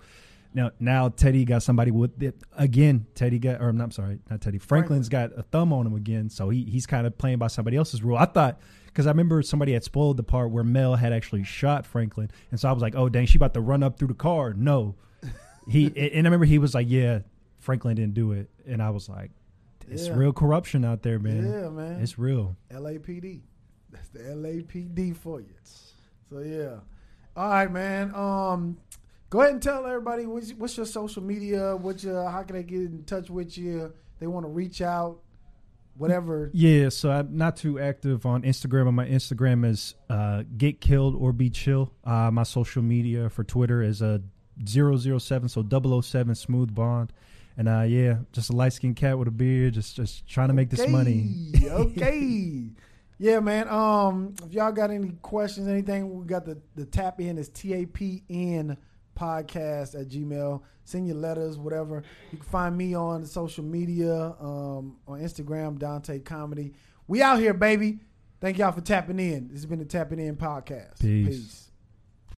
now now Teddy got somebody with it again. Teddy got or I'm not sorry, not Teddy. Franklin's got a thumb on him again, so he he's kind of playing by somebody else's rule. I thought because I remember somebody had spoiled the part where Mel had actually shot Franklin, and so I was like, "Oh dang, she about to run up through the car." No, he and I remember he was like, "Yeah, Franklin didn't do it," and I was like, "It's Yeah. real corruption out there, man. Yeah, man. It's real." LAPD. That's the LAPD for you. So yeah. All right, man. Um, go ahead and tell everybody what's, what's your social media. What your how can they get in touch with you? They want to reach out, whatever. Yeah, so I'm not too active on Instagram. But my Instagram is uh, get killed or be chill. Uh, my social media for Twitter is a uh, 007, so 007 smooth bond. And uh, yeah, just a light skinned cat with a beard, just just trying to make this money. Okay, okay. Yeah, man. Um, if y'all got any questions, anything, we got the the tap in is T A P N podcast at Gmail. Send your letters, whatever. You can find me on social media, um, on Instagram, Dante Comedy. We out here, baby. Thank y'all for tapping in. This has been the Tapping In Podcast. Peace. Peace.